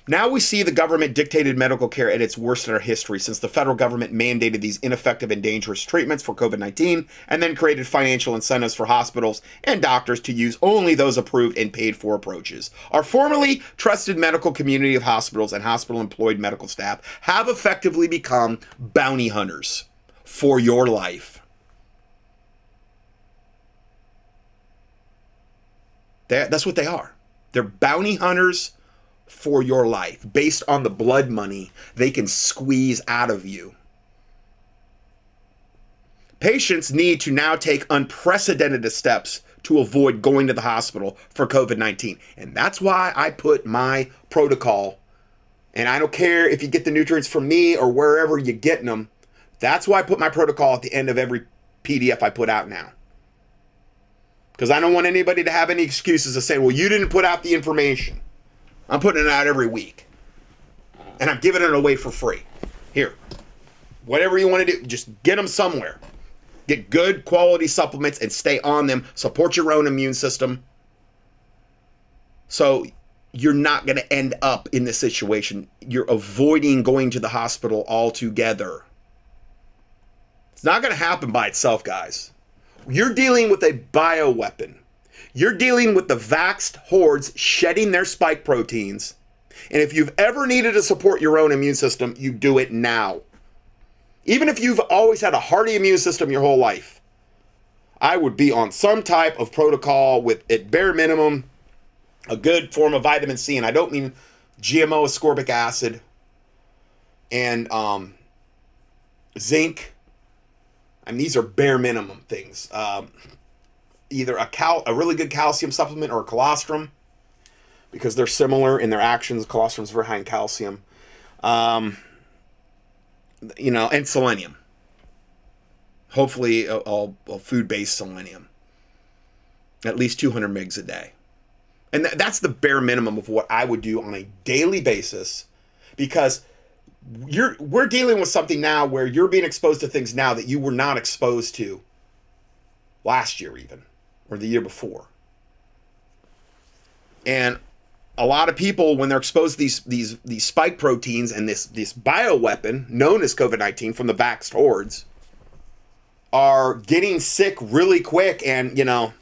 now we see the government dictated medical care at its worst in our history since the federal government mandated these ineffective and dangerous treatments for COVID 19 and then created financial incentives for hospitals and doctors to use only those approved and paid for approaches. Our formerly trusted medical community of hospitals and hospital employed medical staff have effectively become bounty hunters for your life. that's what they are. They're bounty hunters for your life based on the blood money they can squeeze out of you. Patients need to now take unprecedented steps to avoid going to the hospital for COVID 19. And that's why I put my protocol, and I don't care if you get the nutrients from me or wherever you're getting them, that's why I put my protocol at the end of every PDF I put out now. Because I don't want anybody to have any excuses of saying, well, you didn't put out the information. I'm putting it out every week. And I'm giving it away for free. Here. Whatever you want to do, just get them somewhere. Get good quality supplements and stay on them. Support your own immune system. So you're not going to end up in this situation. You're avoiding going to the hospital altogether. It's not going to happen by itself, guys. You're dealing with a bioweapon. You're dealing with the vaxxed hordes shedding their spike proteins. And if you've ever needed to support your own immune system, you do it now. Even if you've always had a hardy immune system your whole life, I would be on some type of protocol with, at bare minimum, a good form of vitamin C. And I don't mean GMO ascorbic acid and um, zinc. I mean, these are bare minimum things. Um, either a cal a really good calcium supplement or a colostrum because they're similar in their actions. Colostrum's very high in calcium. Um, you know, and selenium. Hopefully, a, a, a food-based selenium. At least 200 megs a day. And th- that's the bare minimum of what I would do on a daily basis because you're we're dealing with something now where you're being exposed to things now that you were not exposed to last year even or the year before. And a lot of people, when they're exposed to these these these spike proteins and this this bioweapon known as COVID nineteen from the vaxxed hordes, are getting sick really quick, and you know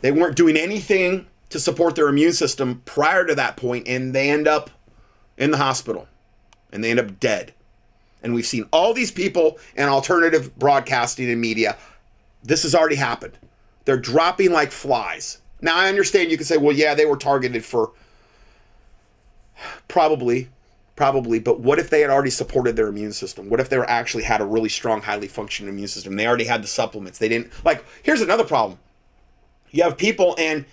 they weren't doing anything to support their immune system prior to that point, and they end up in the hospital, and they end up dead. And we've seen all these people in alternative broadcasting and media. This has already happened. They're dropping like flies. Now, I understand you can say, well, yeah, they were targeted for probably, probably, but what if they had already supported their immune system? What if they were actually had a really strong, highly functioning immune system? They already had the supplements. They didn't, like, here's another problem. You have people, and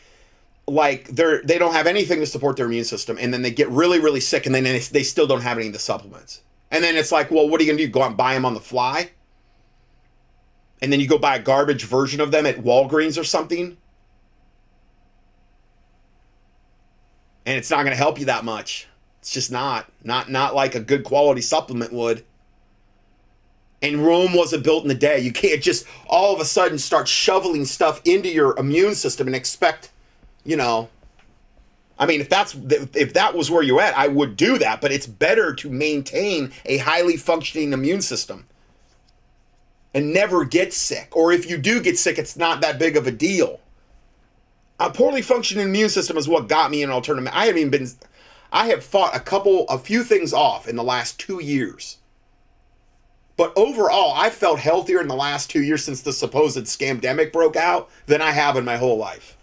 like they're they don't have anything to support their immune system and then they get really really sick and then they, they still don't have any of the supplements and then it's like well what are you gonna do go out and buy them on the fly and then you go buy a garbage version of them at walgreens or something and it's not gonna help you that much. It's just not not not like a good quality supplement would. And Rome wasn't built in a day. You can't just all of a sudden start shoveling stuff into your immune system and expect you know. I mean if that's if that was where you're at i would do that but it's better to maintain a highly functioning immune system and never get sick. Or if you do get sick it's not that big of a deal. A poorly functioning immune system is what got me in an alternative. I haven't even been i have fought a couple a few things off in the last two years. But overall i felt healthier in the last two years since the supposed scamdemic broke out than i have in my whole life.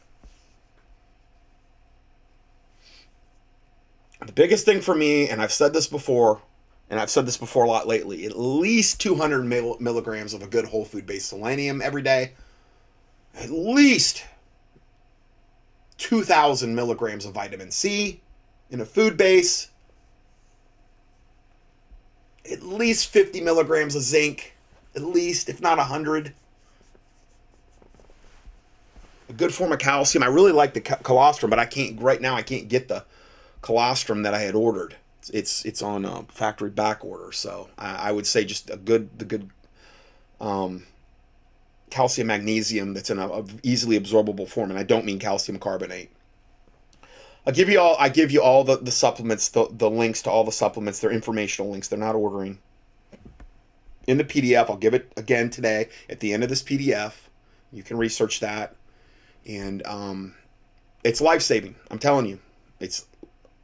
The biggest thing for me, and I've said this before, and I've said this before a lot lately, at least 200 mil- milligrams of a good whole food based selenium every day, at least 2,000 milligrams of vitamin C in a food base, at least 50 milligrams of zinc, at least, if not 100. A good form of calcium. I really like the colostrum, but I can't, right now, I can't get the colostrum that I had ordered. It's it's on a factory back order, so I, I would say just a good the good um, calcium magnesium that's in a, a, easily absorbable form, and I don't mean calcium carbonate. I give you all I give you all the, the supplements, the, the links to all the supplements. They're informational links. They're not ordering. In the PDF, I'll give it again today at the end of this PDF. You can research that, and um, it's life saving. I'm telling you, it's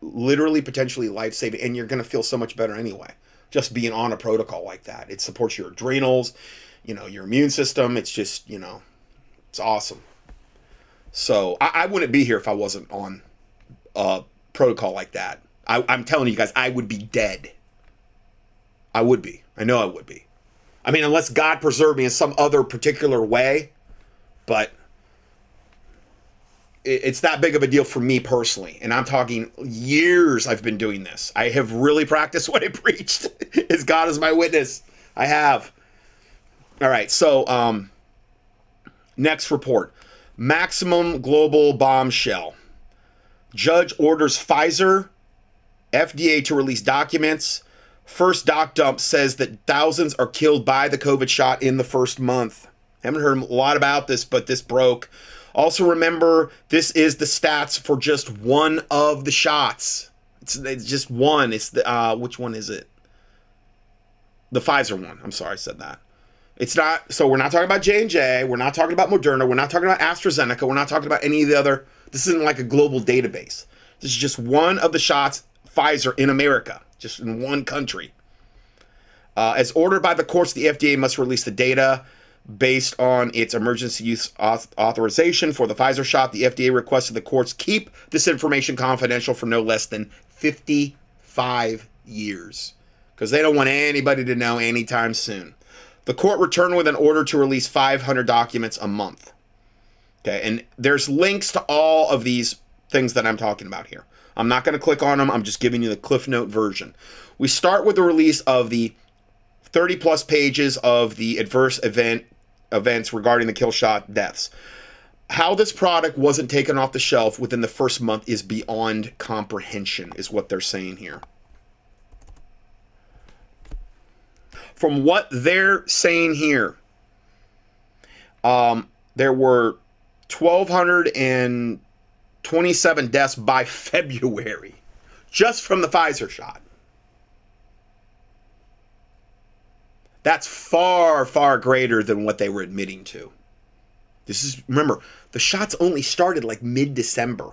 literally potentially life saving, and you're going to feel so much better anyway. Just being on a protocol like that, it supports your adrenals, you know, your immune system. It's just, you know, it's awesome. So I, I wouldn't be here if I wasn't on a protocol like that. I, I'm telling you guys, I would be dead. I would be. I know I would be. I mean, unless God preserved me in some other particular way, but it's that big of a deal for me personally. And I'm talking years I've been doing this. I have really practiced what I preached. as God is my witness. I have. All right. So, um, next report maximum global bombshell. Judge orders Pfizer, FDA to release documents. First doc dump says that thousands are killed by the COVID shot in the first month. Haven't heard a lot about this, but this broke. Also, remember this is the stats for just one of the shots. It's, it's just one. It's the uh, which one is it? The Pfizer one. I'm sorry, I said that. It's not. So we're not talking about J and J. We're not talking about Moderna. We're not talking about AstraZeneca. We're not talking about any of the other. This isn't like a global database. This is just one of the shots Pfizer in America, just in one country. Uh, as ordered by the courts, the FDA must release the data based on its emergency use authorization for the Pfizer shot. The FDA requested the courts keep this information confidential for no less than 55 years because they don't want anybody to know anytime soon. The court returned with an order to release 500 documents a month. Okay, and there's links to all of these things that I'm talking about here. I'm not going to click on them, I'm just giving you the Cliff Note version. We start with the release of the 30 plus pages of the adverse event events regarding the kill shot deaths. How this product wasn't taken off the shelf within the first month is beyond comprehension, is what they're saying here. From what they're saying here, um, there were 1,227 deaths by February just from the Pfizer shot. That's far, far greater than what they were admitting to. This is, remember, the shots only started like mid December.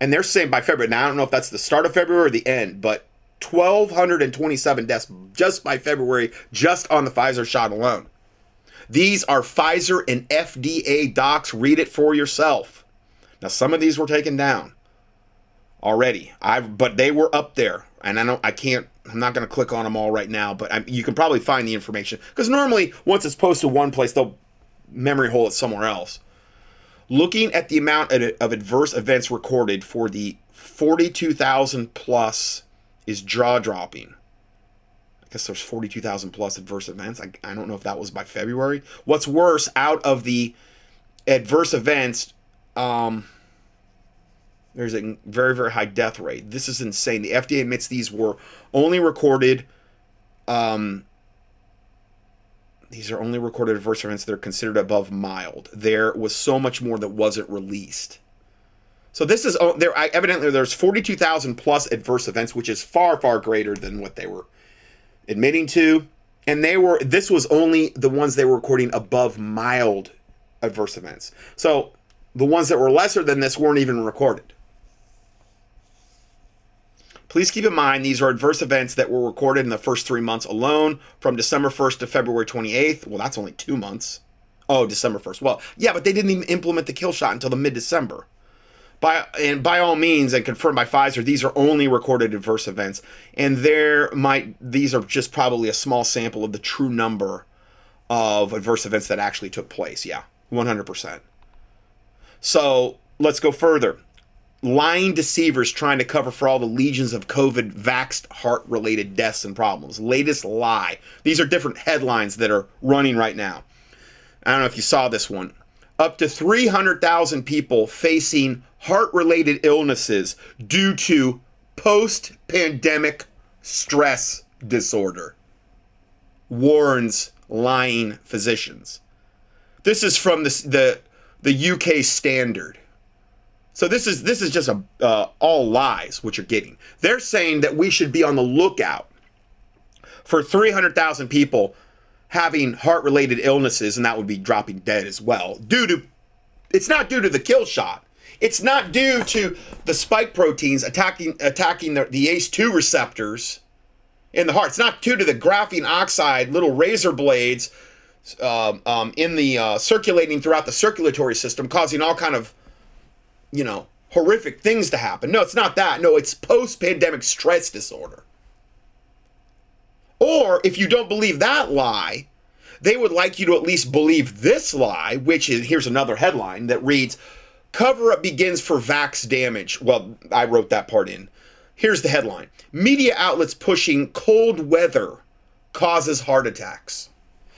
And they're saying by February. Now, I don't know if that's the start of February or the end, but 1,227 deaths just by February, just on the Pfizer shot alone. These are Pfizer and FDA docs. Read it for yourself. Now, some of these were taken down already. I've, but they were up there, and I know I can't I'm not going to click on them all right now, but I, you can probably find the information because normally once it's posted one place, they'll memory hole it somewhere else. looking at the amount of adverse events recorded for the 42,000 plus is jaw dropping. I guess there's 42,000 plus adverse events. I, I don't know if that was by February. What's worse, out of the adverse events, um, there's a very, very high death rate. This is insane. The FDA admits these were only recorded. Um, these are only recorded adverse events that are considered above mild. There was so much more that wasn't released. So this is oh, there. Evidently, there's 42,000 plus adverse events, which is far, far greater than what they were admitting to. And they were. This was only the ones they were recording above mild adverse events. So the ones that were lesser than this weren't even recorded. Please keep in mind these are adverse events that were recorded in the first three months alone, from December 1st to February 28th. Well, that's only two months. Oh, December 1st. Well, yeah, but they didn't even implement the kill shot until the mid December. By, and by all means, and confirmed by Pfizer, these are only recorded adverse events, and there might these are just probably a small sample of the true number of adverse events that actually took place. Yeah, 100%. So let's go further lying deceivers trying to cover for all the legions of COVID vaxed heart related deaths and problems. Latest lie. These are different headlines that are running right now. I don't know if you saw this one. Up to 300,000 people facing heart related illnesses due to post pandemic stress disorder, warns lying physicians. This is from the, the, the UK Standard. So this is this is just a uh, all lies what you're getting. They're saying that we should be on the lookout for 300,000 people having heart-related illnesses, and that would be dropping dead as well. Due to it's not due to the kill shot. It's not due to the spike proteins attacking attacking the, the ACE2 receptors in the heart. It's not due to the graphene oxide little razor blades um, um, in the uh, circulating throughout the circulatory system, causing all kind of you know, horrific things to happen. No, it's not that. No, it's post pandemic stress disorder. Or if you don't believe that lie, they would like you to at least believe this lie, which is here's another headline that reads Cover up begins for vax damage. Well, I wrote that part in. Here's the headline Media outlets pushing cold weather causes heart attacks.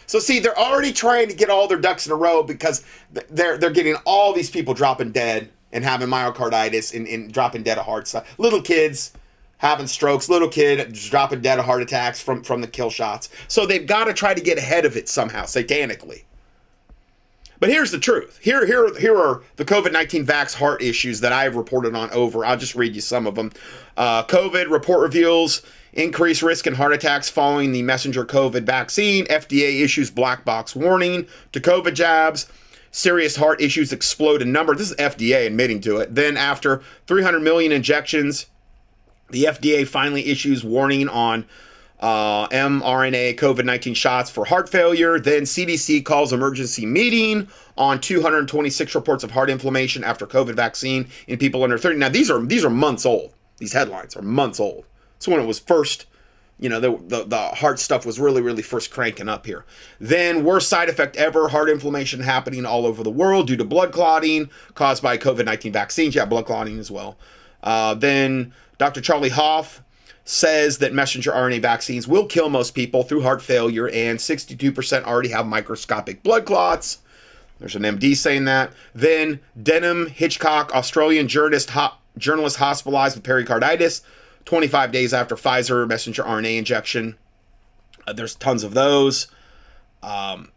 So see, they're already trying to get all their ducks in a row because they're they're getting all these people dropping dead and having myocarditis and, and dropping dead of heart stuff. Little kids having strokes, little kid dropping dead of heart attacks from, from the kill shots. So they've got to try to get ahead of it somehow, satanically. But here's the truth. Here, here, here are the COVID 19 vax heart issues that I've reported on over. I'll just read you some of them. Uh, COVID report reveals increased risk in heart attacks following the messenger COVID vaccine. FDA issues black box warning to COVID jabs serious heart issues explode in number. This is FDA admitting to it. Then after 300 million injections, the FDA finally issues warning on uh, mRNA COVID 19 shots for heart failure. Then CDC calls emergency meeting on 226 reports of heart inflammation after COVID vaccine in people under 30. Now these are these are months old. These headlines are months old. It's when it was first you know, the, the, the heart stuff was really, really first cranking up here. Then, worst side effect ever heart inflammation happening all over the world due to blood clotting caused by COVID 19 vaccines. Yeah, blood clotting as well. Uh, then, Dr. Charlie Hoffe says that messenger RNA vaccines will kill most people through heart failure, and 62% already have microscopic blood clots. There's an MD saying that. Then, Denham Hitchcock, Australian journalist, ho- journalist hospitalized with pericarditis. 25 days after Pfizer messenger RNA injection. Uh, there's tons of those. Um,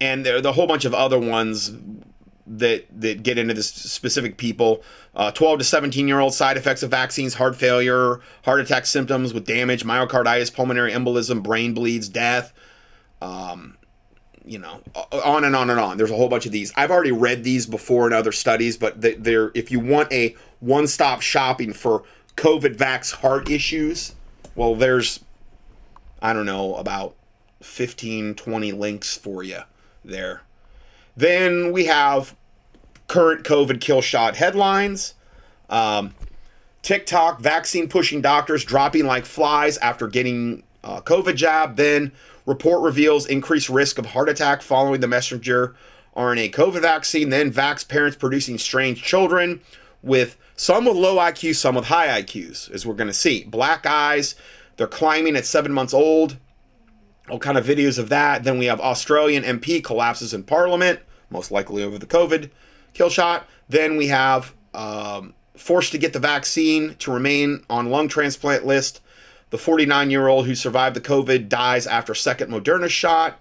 and there are a whole bunch of other ones that that get into this specific people. Uh, 12 to 17 year old side effects of vaccines: heart failure, heart attack symptoms with damage, myocarditis, pulmonary embolism, brain bleeds, death. Um, you know, on and on and on. There's a whole bunch of these. I've already read these before in other studies, but they're if you want a one stop shopping for COVID vax heart issues, well, there's, I don't know, about 15, 20 links for you there. Then we have current COVID kill shot headlines. Um, TikTok vaccine pushing doctors dropping like flies after getting uh, COVID jab. Then report reveals increased risk of heart attack following the messenger RNA COVID vaccine, then vax parents producing strange children with some with low IQs, some with high IQs, as we're going to see. Black eyes, they're climbing at seven months old. All kind of videos of that. Then we have Australian MP collapses in Parliament, most likely over the COVID kill shot. Then we have um, forced to get the vaccine to remain on lung transplant list. The 49 year old who survived the COVID dies after second Moderna shot.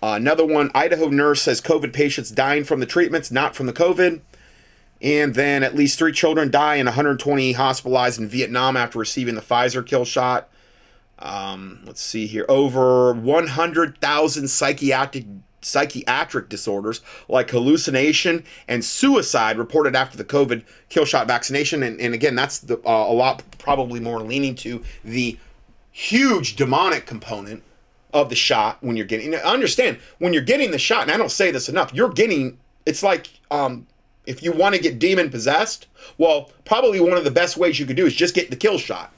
Uh, another one, Idaho nurse says COVID patients dying from the treatments, not from the COVID. And then at least three children die and 120 hospitalized in Vietnam after receiving the Pfizer kill shot. Um, let's see here. Over 100,000 psychiatric psychiatric disorders like hallucination and suicide reported after the COVID kill shot vaccination. And, and again, that's the, uh, a lot probably more leaning to the huge demonic component of the shot when you're getting. Understand when you're getting the shot, and I don't say this enough. You're getting. It's like um, if you want to get demon possessed. Well, probably one of the best ways you could do is just get the kill shot,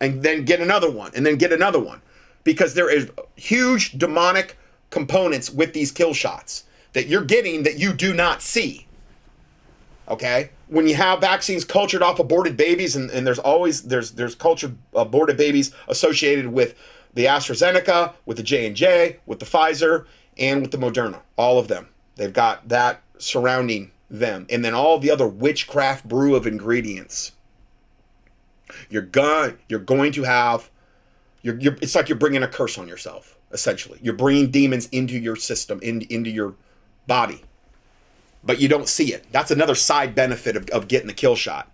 and then get another one, and then get another one, because there is huge demonic components with these kill shots that you're getting that you do not see. Okay, when you have vaccines cultured off aborted babies, and, and there's always there's there's cultured aborted babies associated with the AstraZeneca, with the J&J, with the Pfizer, and with the Moderna. All of them. They've got that surrounding them. And then all the other witchcraft brew of ingredients. You're going you're going to have you're, you're it's like you're bringing a curse on yourself essentially. You're bringing demons into your system, in, into your body. But you don't see it. That's another side benefit of, of getting the kill shot.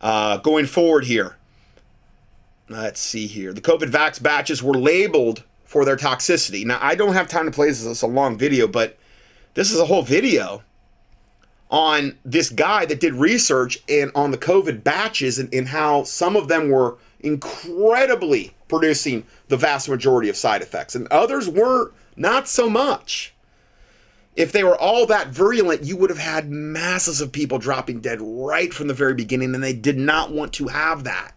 Uh, going forward here, Let's see here. The COVID vax batches were labeled for their toxicity. Now, I don't have time to play this. It's a long video, but this is a whole video on this guy that did research and on the COVID batches and, and how some of them were incredibly producing the vast majority of side effects, and others were not so much. If they were all that virulent, you would have had masses of people dropping dead right from the very beginning, and they did not want to have that.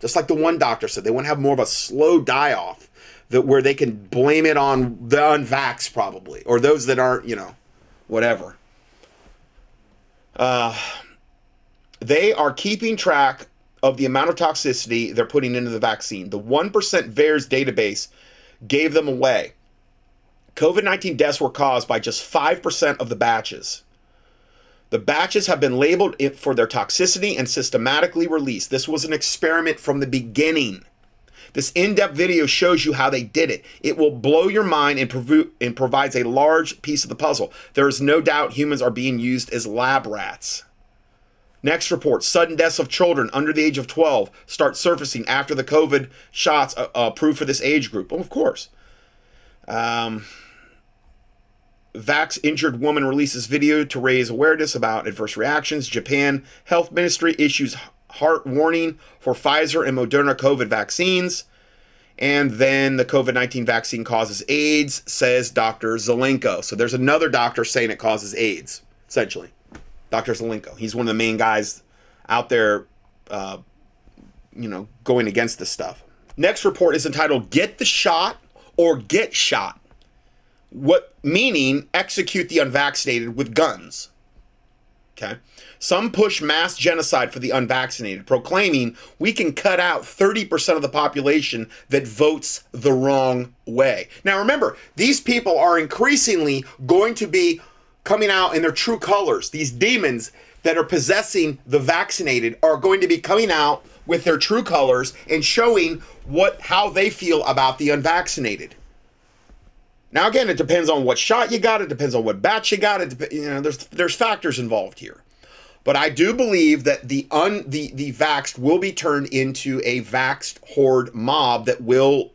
Just like the one doctor said, they want to have more of a slow die off that where they can blame it on the unvax probably or those that aren't, you know, whatever. Uh, they are keeping track of the amount of toxicity they're putting into the vaccine. The 1% VAERS database gave them away. COVID 19 deaths were caused by just 5% of the batches. The batches have been labeled for their toxicity and systematically released. This was an experiment from the beginning. This in depth video shows you how they did it. It will blow your mind and, prov- and provides a large piece of the puzzle. There is no doubt humans are being used as lab rats. Next report sudden deaths of children under the age of 12 start surfacing after the COVID shots uh, approved for this age group. Well, of course. Um, Vax injured woman releases video to raise awareness about adverse reactions. Japan Health Ministry issues heart warning for Pfizer and Moderna COVID vaccines. And then the COVID 19 vaccine causes AIDS, says Dr. Zelenko. So there's another doctor saying it causes AIDS, essentially. Dr. Zelenko. He's one of the main guys out there, uh, you know, going against this stuff. Next report is entitled Get the Shot or Get Shot what meaning execute the unvaccinated with guns. Okay. Some push mass genocide for the unvaccinated, proclaiming we can cut out 30% of the population that votes the wrong way. Now, remember, these people are increasingly going to be coming out in their true colors. These demons that are possessing the vaccinated are going to be coming out with their true colors and showing what how they feel about the unvaccinated. Now, again, it depends on what shot you got. It depends on what batch you got. It you know, there's there's factors involved here, but I do believe that the un the the vaxxed will be turned into a vaxxed horde mob that will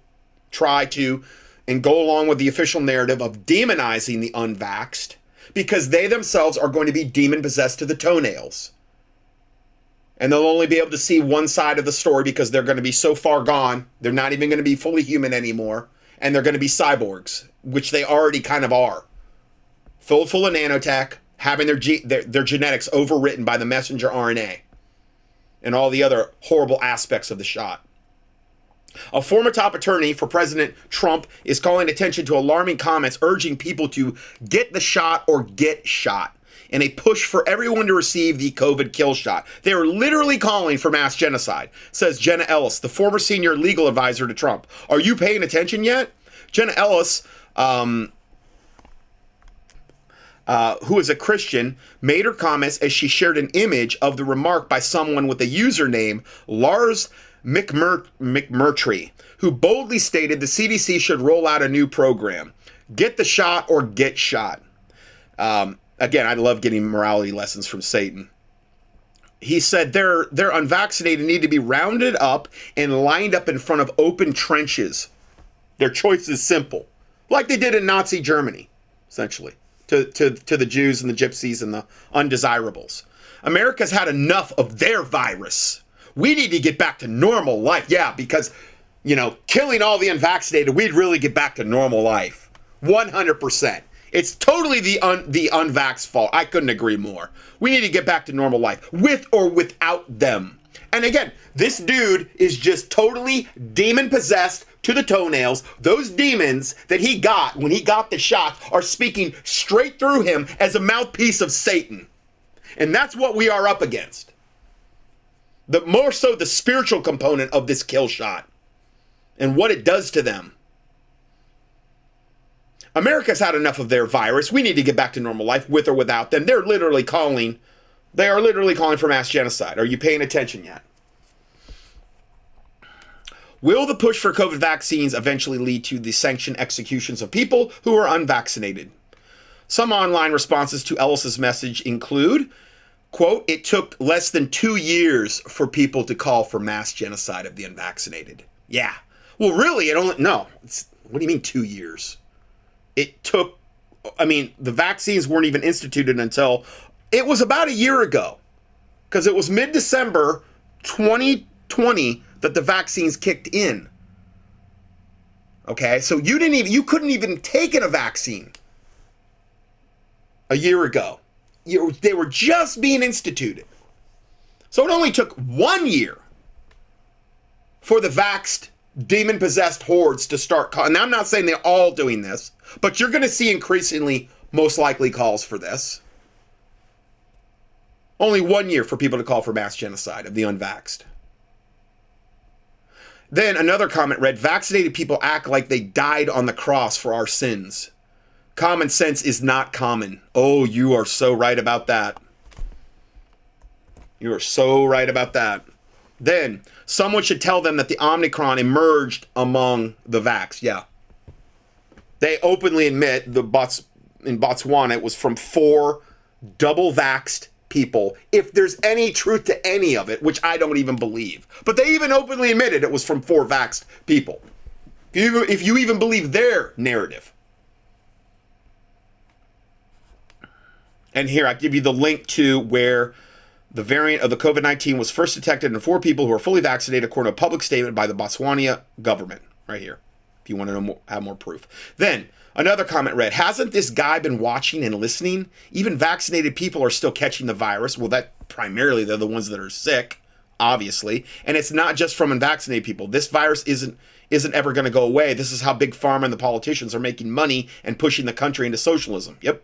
try to and go along with the official narrative of demonizing the unvaxxed because they themselves are going to be demon possessed to the toenails. And they'll only be able to see one side of the story because they're going to be so far gone. They're not even going to be fully human anymore. And they're going to be cyborgs which they already kind of are, filled full of nanotech, having their, ge- their, their genetics overwritten by the messenger RNA and all the other horrible aspects of the shot. A former top attorney for President Trump is calling attention to alarming comments urging people to get the shot or get shot in a push for everyone to receive the COVID kill shot. They are literally calling for mass genocide, says Jenna Ellis, the former senior legal advisor to Trump. Are you paying attention yet? Jenna Ellis, um, uh, who is a Christian, made her comments as she shared an image of the remark by someone with a username Lars McMur- McMurtry, who boldly stated the CDC should roll out a new program get the shot or get shot. Um, again, I love getting morality lessons from Satan. He said they're they're unvaccinated need to be rounded up and lined up in front of open trenches. Their choice is simple, like they did in Nazi Germany, essentially, to, to, to the Jews and the gypsies and the undesirables. America's had enough of their virus. We need to get back to normal life. Yeah, because, you know, killing all the unvaccinated, we'd really get back to normal life. 100%. It's totally the un, the unvax fault. I couldn't agree more. We need to get back to normal life with or without them. And again, this dude is just totally demon possessed to the toenails. Those demons that he got when he got the shots are speaking straight through him as a mouthpiece of Satan. And that's what we are up against. The more so the spiritual component of this kill shot and what it does to them. America's had enough of their virus. We need to get back to normal life with or without them. They're literally calling they are literally calling for mass genocide. Are you paying attention yet? Will the push for COVID vaccines eventually lead to the sanctioned executions of people who are unvaccinated? Some online responses to Ellis's message include, quote, it took less than two years for people to call for mass genocide of the unvaccinated. Yeah. Well, really, it only, no. what do you mean two years? It took, I mean, the vaccines weren't even instituted until, it was about a year ago. Because it was mid December 2020 that the vaccines kicked in. Okay, so you didn't even you couldn't even take in a vaccine a year ago. You, they were just being instituted. So it only took one year for the vaxed, demon possessed hordes to start. Call- and I'm not saying they're all doing this, but you're going to see increasingly, most likely, calls for this. Only one year for people to call for mass genocide of the unvaxxed. Then another comment read Vaccinated people act like they died on the cross for our sins. Common sense is not common. Oh, you are so right about that. You are so right about that. Then someone should tell them that the Omicron emerged among the vax. Yeah. They openly admit the Bots in Botswana it was from four double vaxed people if there's any truth to any of it, which I don't even believe. But they even openly admitted it was from four vaxxed people. If you, if you even believe their narrative. And here I give you the link to where the variant of the COVID 19 was first detected in four people who are fully vaccinated, according to a public statement by the Botswana government. Right here, you want to know more, have more proof. Then Another comment read, Hasn't this guy been watching and listening? Even vaccinated people are still catching the virus. Well, that primarily they're the ones that are sick, obviously. And it's not just from unvaccinated people. This virus isn't isn't ever going to go away. This is how big pharma and the politicians are making money and pushing the country into socialism. Yep.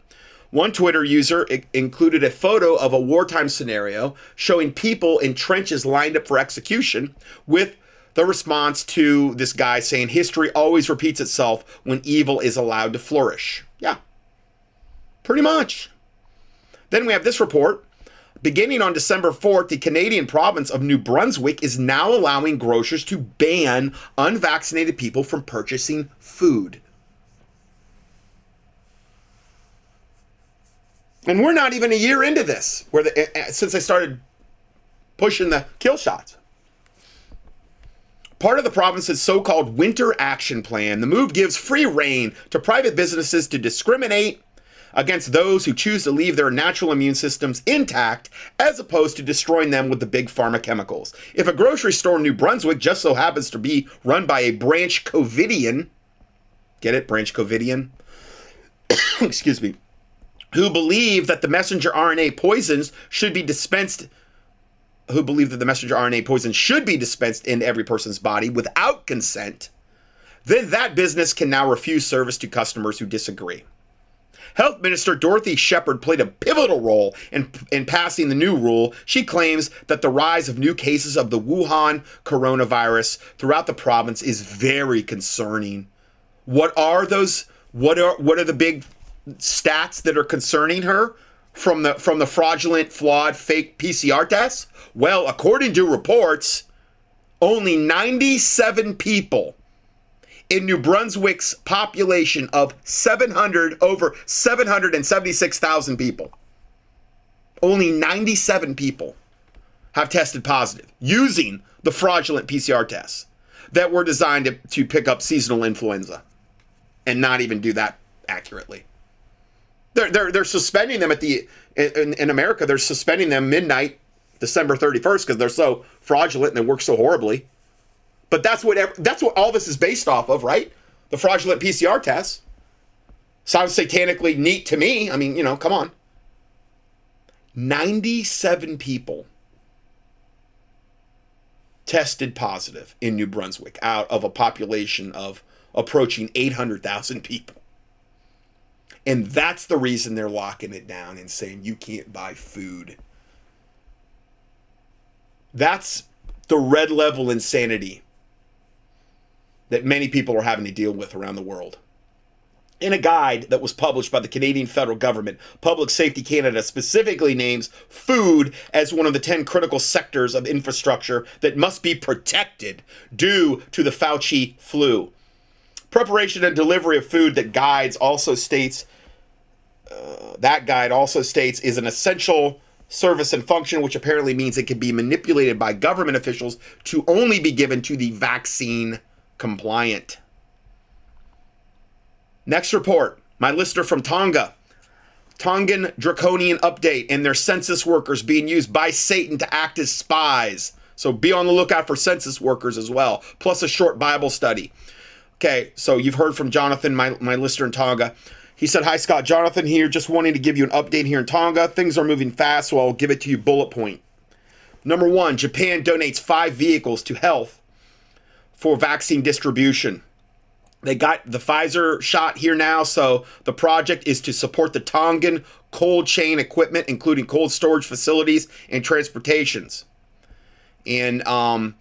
One Twitter user included a photo of a wartime scenario showing people in trenches lined up for execution with the response to this guy saying history always repeats itself when evil is allowed to flourish. Yeah, pretty much. Then we have this report. Beginning on December 4th, the Canadian province of New Brunswick is now allowing grocers to ban unvaccinated people from purchasing food. And we're not even a year into this, where the, eh, eh, since they started pushing the kill shots. Part of the province's so called winter action plan, the move gives free rein to private businesses to discriminate against those who choose to leave their natural immune systems intact as opposed to destroying them with the big pharma chemicals. If a grocery store in New Brunswick just so happens to be run by a branch Covidian, get it, branch Covidian? Excuse me. Who believe that the messenger RNA poisons should be dispensed who believe that the messenger RNA poison should be dispensed into every person's body without consent, then that business can now refuse service to customers who disagree. Health Minister Dorothy Shephard played a pivotal role in, in passing the new rule. She claims that the rise of new cases of the Wuhan coronavirus throughout the province is very concerning. What are those? What are what are the big stats that are concerning her from the from the fraudulent, flawed, fake PCR tests? Well, according to reports, only 97 people in New Brunswick's population of 700 over 776,000 people. Only 97 people have tested positive using the fraudulent PCR tests that were designed to, to pick up seasonal influenza and not even do that accurately. They're, they're, they're suspending them at the in, in America. They're suspending them midnight, December 31st, because they're so fraudulent and they work so horribly. But that's what that's what all this is based off of, right? The fraudulent PCR tests. Sounds satanically neat to me. I mean, you know, come on. 97 people tested positive in New Brunswick out of a population of approaching 800,000 people. And that's the reason they're locking it down and saying you can't buy food. That's the red level insanity that many people are having to deal with around the world. In a guide that was published by the Canadian federal government, Public Safety Canada specifically names food as one of the 10 critical sectors of infrastructure that must be protected due to the Fauci flu. Preparation and delivery of food that guides also states uh, that guide also states is an essential service and function, which apparently means it can be manipulated by government officials to only be given to the vaccine compliant. Next report my listener from Tonga. Tongan draconian update and their census workers being used by Satan to act as spies. So be on the lookout for census workers as well, plus a short Bible study. Okay, so you've heard from Jonathan, my, my listener in Tonga. He said, Hi, Scott. Jonathan here, just wanting to give you an update here in Tonga. Things are moving fast, so I'll give it to you bullet point. Number one, Japan donates five vehicles to health for vaccine distribution. They got the Pfizer shot here now, so the project is to support the Tongan cold chain equipment, including cold storage facilities and transportations. And um,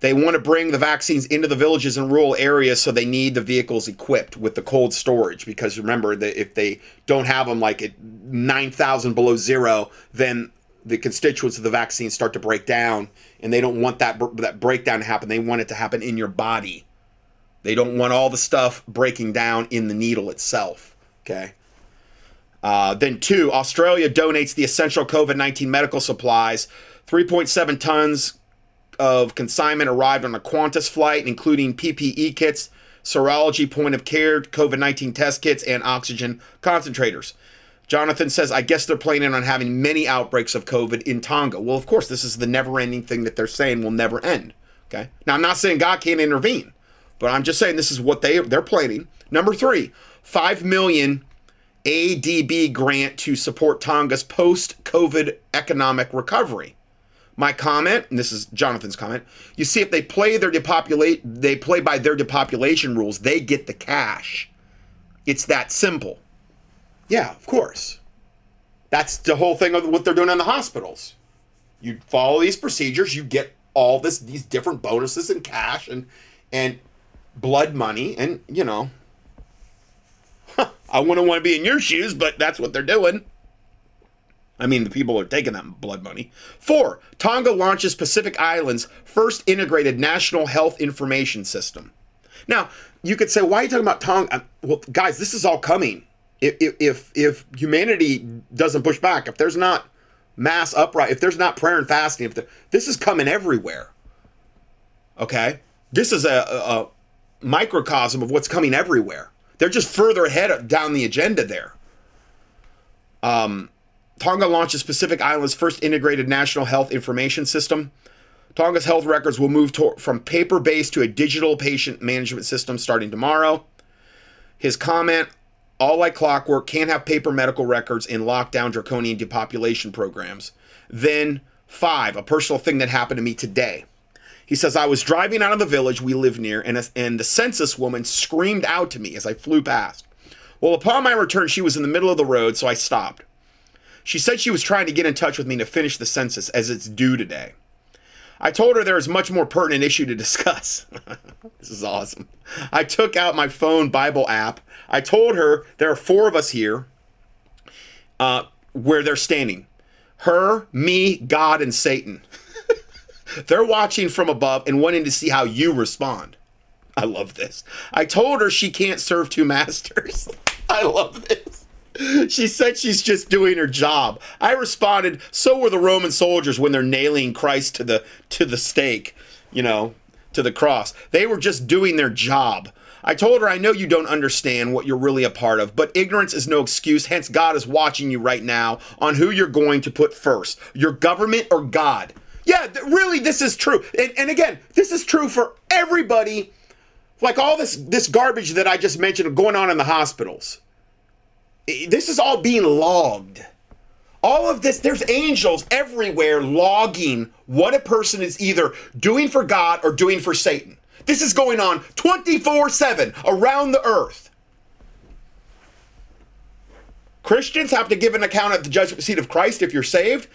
they want to bring the vaccines into the villages and rural areas, so they need the vehicles equipped with the cold storage. Because remember that if they don't have them like at 9,000 below zero, then the constituents of the vaccine start to break down, and they don't want that that breakdown to happen. They want it to happen in your body. They don't want all the stuff breaking down in the needle itself. Okay. Uh, then two, Australia donates the essential COVID nineteen medical supplies. 3.7 tons of consignment arrived on a Qantas flight, including PPE kits, serology point of care, COVID 19 test kits, and oxygen concentrators. Jonathan says, I guess they're planning on having many outbreaks of COVID in Tonga. Well, of course, this is the never ending thing that they're saying will never end. Okay. Now, I'm not saying God can't intervene, but I'm just saying this is what they, they're planning. Number three, 5 million ADB grant to support Tonga's post COVID economic recovery. My comment, and this is Jonathan's comment, you see, if they play their depopulate, they play by their depopulation rules, they get the cash. It's that simple. Yeah, of course. That's the whole thing of what they're doing in the hospitals. You follow these procedures, you get all this these different bonuses and cash and and blood money and you know I wouldn't want to be in your shoes, but that's what they're doing. I mean, the people are taking that blood money. Four, Tonga launches Pacific Islands' first integrated national health information system. Now, you could say, why are you talking about Tonga? Well, guys, this is all coming if if if humanity doesn't push back, if there's not mass upright, if there's not prayer and fasting, if this is coming everywhere. Okay, this is a, a, a microcosm of what's coming everywhere. They're just further ahead down the agenda there. Um, Tonga launches Pacific Islands' first integrated national health information system. Tonga's health records will move to, from paper based to a digital patient management system starting tomorrow. His comment all like clockwork, can't have paper medical records in lockdown draconian depopulation programs. Then Five, a personal thing that happened to me today. He says, I was driving out of the village we live near, and, a, and the census woman screamed out to me as I flew past. Well, upon my return, she was in the middle of the road, so I stopped. She said she was trying to get in touch with me to finish the census as it's due today. I told her there is much more pertinent issue to discuss. this is awesome. I took out my phone Bible app. I told her there are four of us here uh, where they're standing her, me, God, and Satan. They're watching from above and wanting to see how you respond. I love this. I told her she can't serve two masters. I love this. She said she's just doing her job. I responded, so were the Roman soldiers when they're nailing Christ to the to the stake, you know, to the cross. They were just doing their job. I told her, I know you don't understand what you're really a part of, but ignorance is no excuse. Hence, God is watching you right now on who you're going to put first your government or God. Yeah, really, this is true. And, and again, this is true for everybody. Like all this this garbage that I just mentioned going on in the hospitals. This is all being logged. All of this, there's angels everywhere logging what a person is either doing for God or doing for Satan. This is going on 24 7 around the earth. Christians have to give an account at the judgment seat of Christ if you're saved.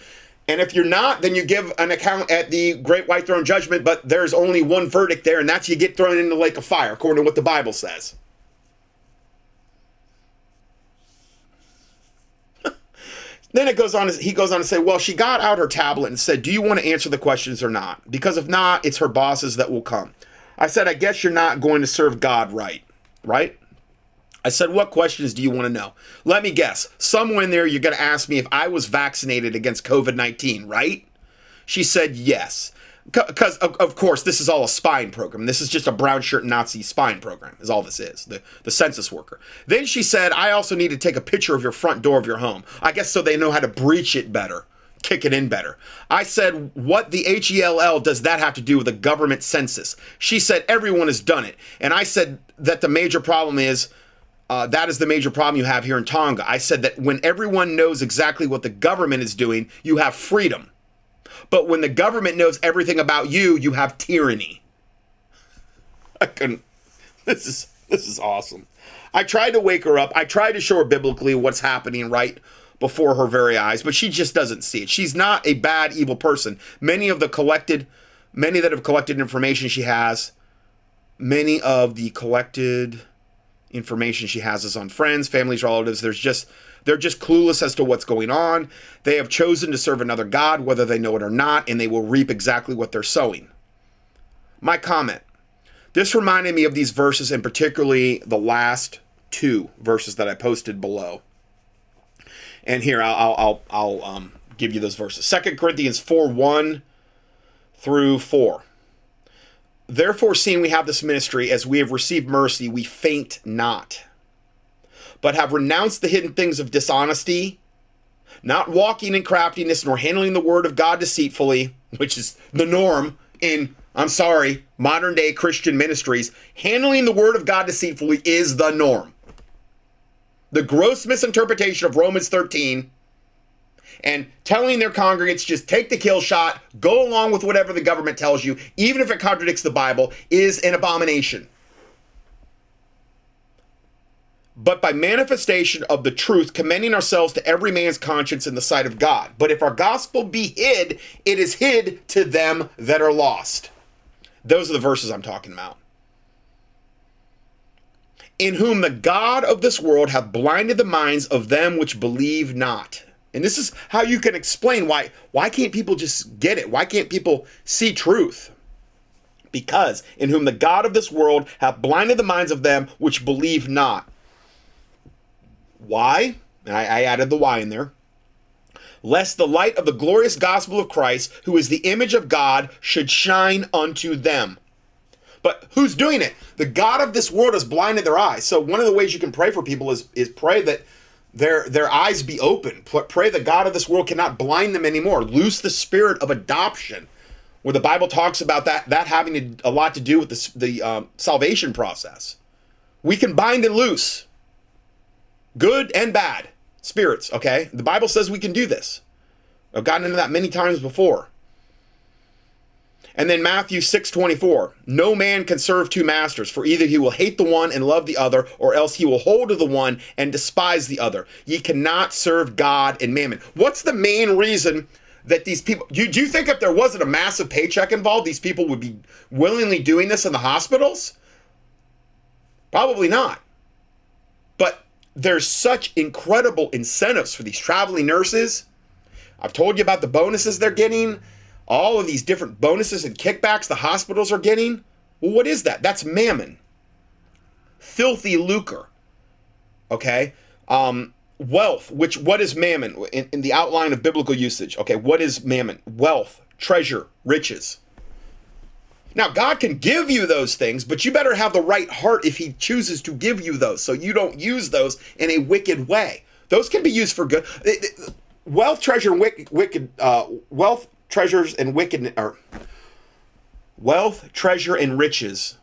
And if you're not, then you give an account at the great white throne judgment, but there's only one verdict there, and that's you get thrown in the lake of fire, according to what the Bible says. Then it goes on he goes on to say, Well, she got out her tablet and said, Do you want to answer the questions or not? Because if not, it's her bosses that will come. I said, I guess you're not going to serve God right, right? I said, What questions do you want to know? Let me guess. Somewhere in there, you're going to ask me if I was vaccinated against COVID 19, right? She said, Yes. Because, of, of course, this is all a spying program. This is just a brown shirt Nazi spying program, is all this is, the, the census worker. Then she said, I also need to take a picture of your front door of your home. I guess so they know how to breach it better kick it in better. I said, What the H E L L does that have to do with a government census? She said, Everyone has done it. And I said that the major problem is uh, that is the major problem you have here in Tonga. I said that when everyone knows exactly what the government is doing, you have freedom. But when the government knows everything about you, you have tyranny. I couldn't. This is this is awesome. I tried to wake her up. I tried to show her biblically what's happening right before her very eyes, but she just doesn't see it. She's not a bad, evil person. Many of the collected, many that have collected information she has, many of the collected information she has is on friends, families, relatives. There's just they're just clueless as to what's going on. They have chosen to serve another God, whether they know it or not, and they will reap exactly what they're sowing. My comment. This reminded me of these verses, and particularly the last two verses that I posted below. And here I'll I'll I'll, um, give you those verses. Second Corinthians four one through four. Therefore, seeing we have this ministry, as we have received mercy, we faint not, but have renounced the hidden things of dishonesty, not walking in craftiness, nor handling the word of God deceitfully, which is the norm in, I'm sorry, modern day Christian ministries. Handling the word of God deceitfully is the norm the gross misinterpretation of Romans 13 and telling their congregants just take the kill shot, go along with whatever the government tells you, even if it contradicts the Bible, is an abomination. But by manifestation of the truth, commending ourselves to every man's conscience in the sight of God. But if our gospel be hid, it is hid to them that are lost. Those are the verses I'm talking about in whom the God of this world hath blinded the minds of them which believe not. And this is how you can explain why why can't people just get it? Why can't people see truth? Because in whom the God of this world hath blinded the minds of them which believe not. Why? I, I added the why in there. Lest the light of the glorious gospel of Christ, who is the image of God, should shine unto them. But who's doing it? The God of this world has blinded their eyes. So one of the ways you can pray for people is is pray that their their eyes be open. Pray the God of this world cannot blind them anymore. Loose the spirit of adoption, where the Bible talks about that that having a lot to do with the the um, salvation process. We can bind and loose, good and bad spirits. Okay, the Bible says we can do this. I've gotten into that many times before. And then Matthew 6:24, no man can serve two masters, for either he will hate the one and love the other, or else he will hold to the one and despise the other. Ye cannot serve God and mammon. What's the main reason that these people do, do you think if there wasn't a massive paycheck involved, these people would be willingly doing this in the hospitals? Probably not. But there's such incredible incentives for these traveling nurses. I've told you about the bonuses they're getting all of these different bonuses and kickbacks the hospitals are getting. Well, what is that? That's mammon. Filthy lucre. Okay? Um, wealth, which, what is mammon in, in the outline of biblical usage? Okay, what is mammon? Wealth, treasure, riches. Now, God can give you those things, but you better have the right heart if He chooses to give you those so you don't use those in a wicked way. Those can be used for good. Wealth, treasure, and wicked, wicked uh, wealth, treasures and wickedness or wealth, treasure, and riches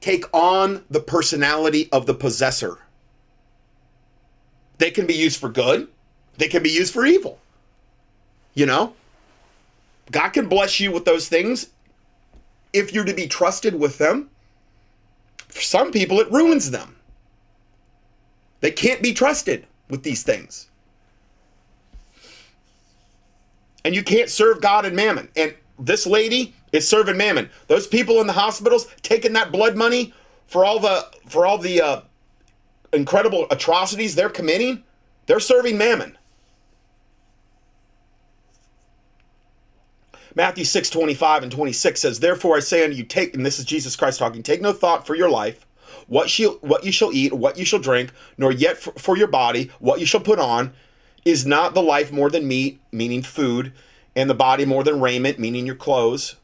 take on the personality of the possessor. They can be used for good, they can be used for evil. You know? God can bless you with those things if you're to be trusted with them. For some people, it ruins them. They can't be trusted with these things. and you can't serve God and mammon. And this lady is serving mammon. Those people in the hospitals taking that blood money for all the for all the uh, incredible atrocities they're committing, they're serving mammon. Matthew 6, 25 and 26 says, Therefore I say unto you, take, and this is Jesus Christ talking, take no thought for your life, what, she, what you shall eat, what you shall drink, nor yet for, for your body, what you shall put on. Is not the life more than meat, meaning food, and the body more than raiment, meaning your clothes?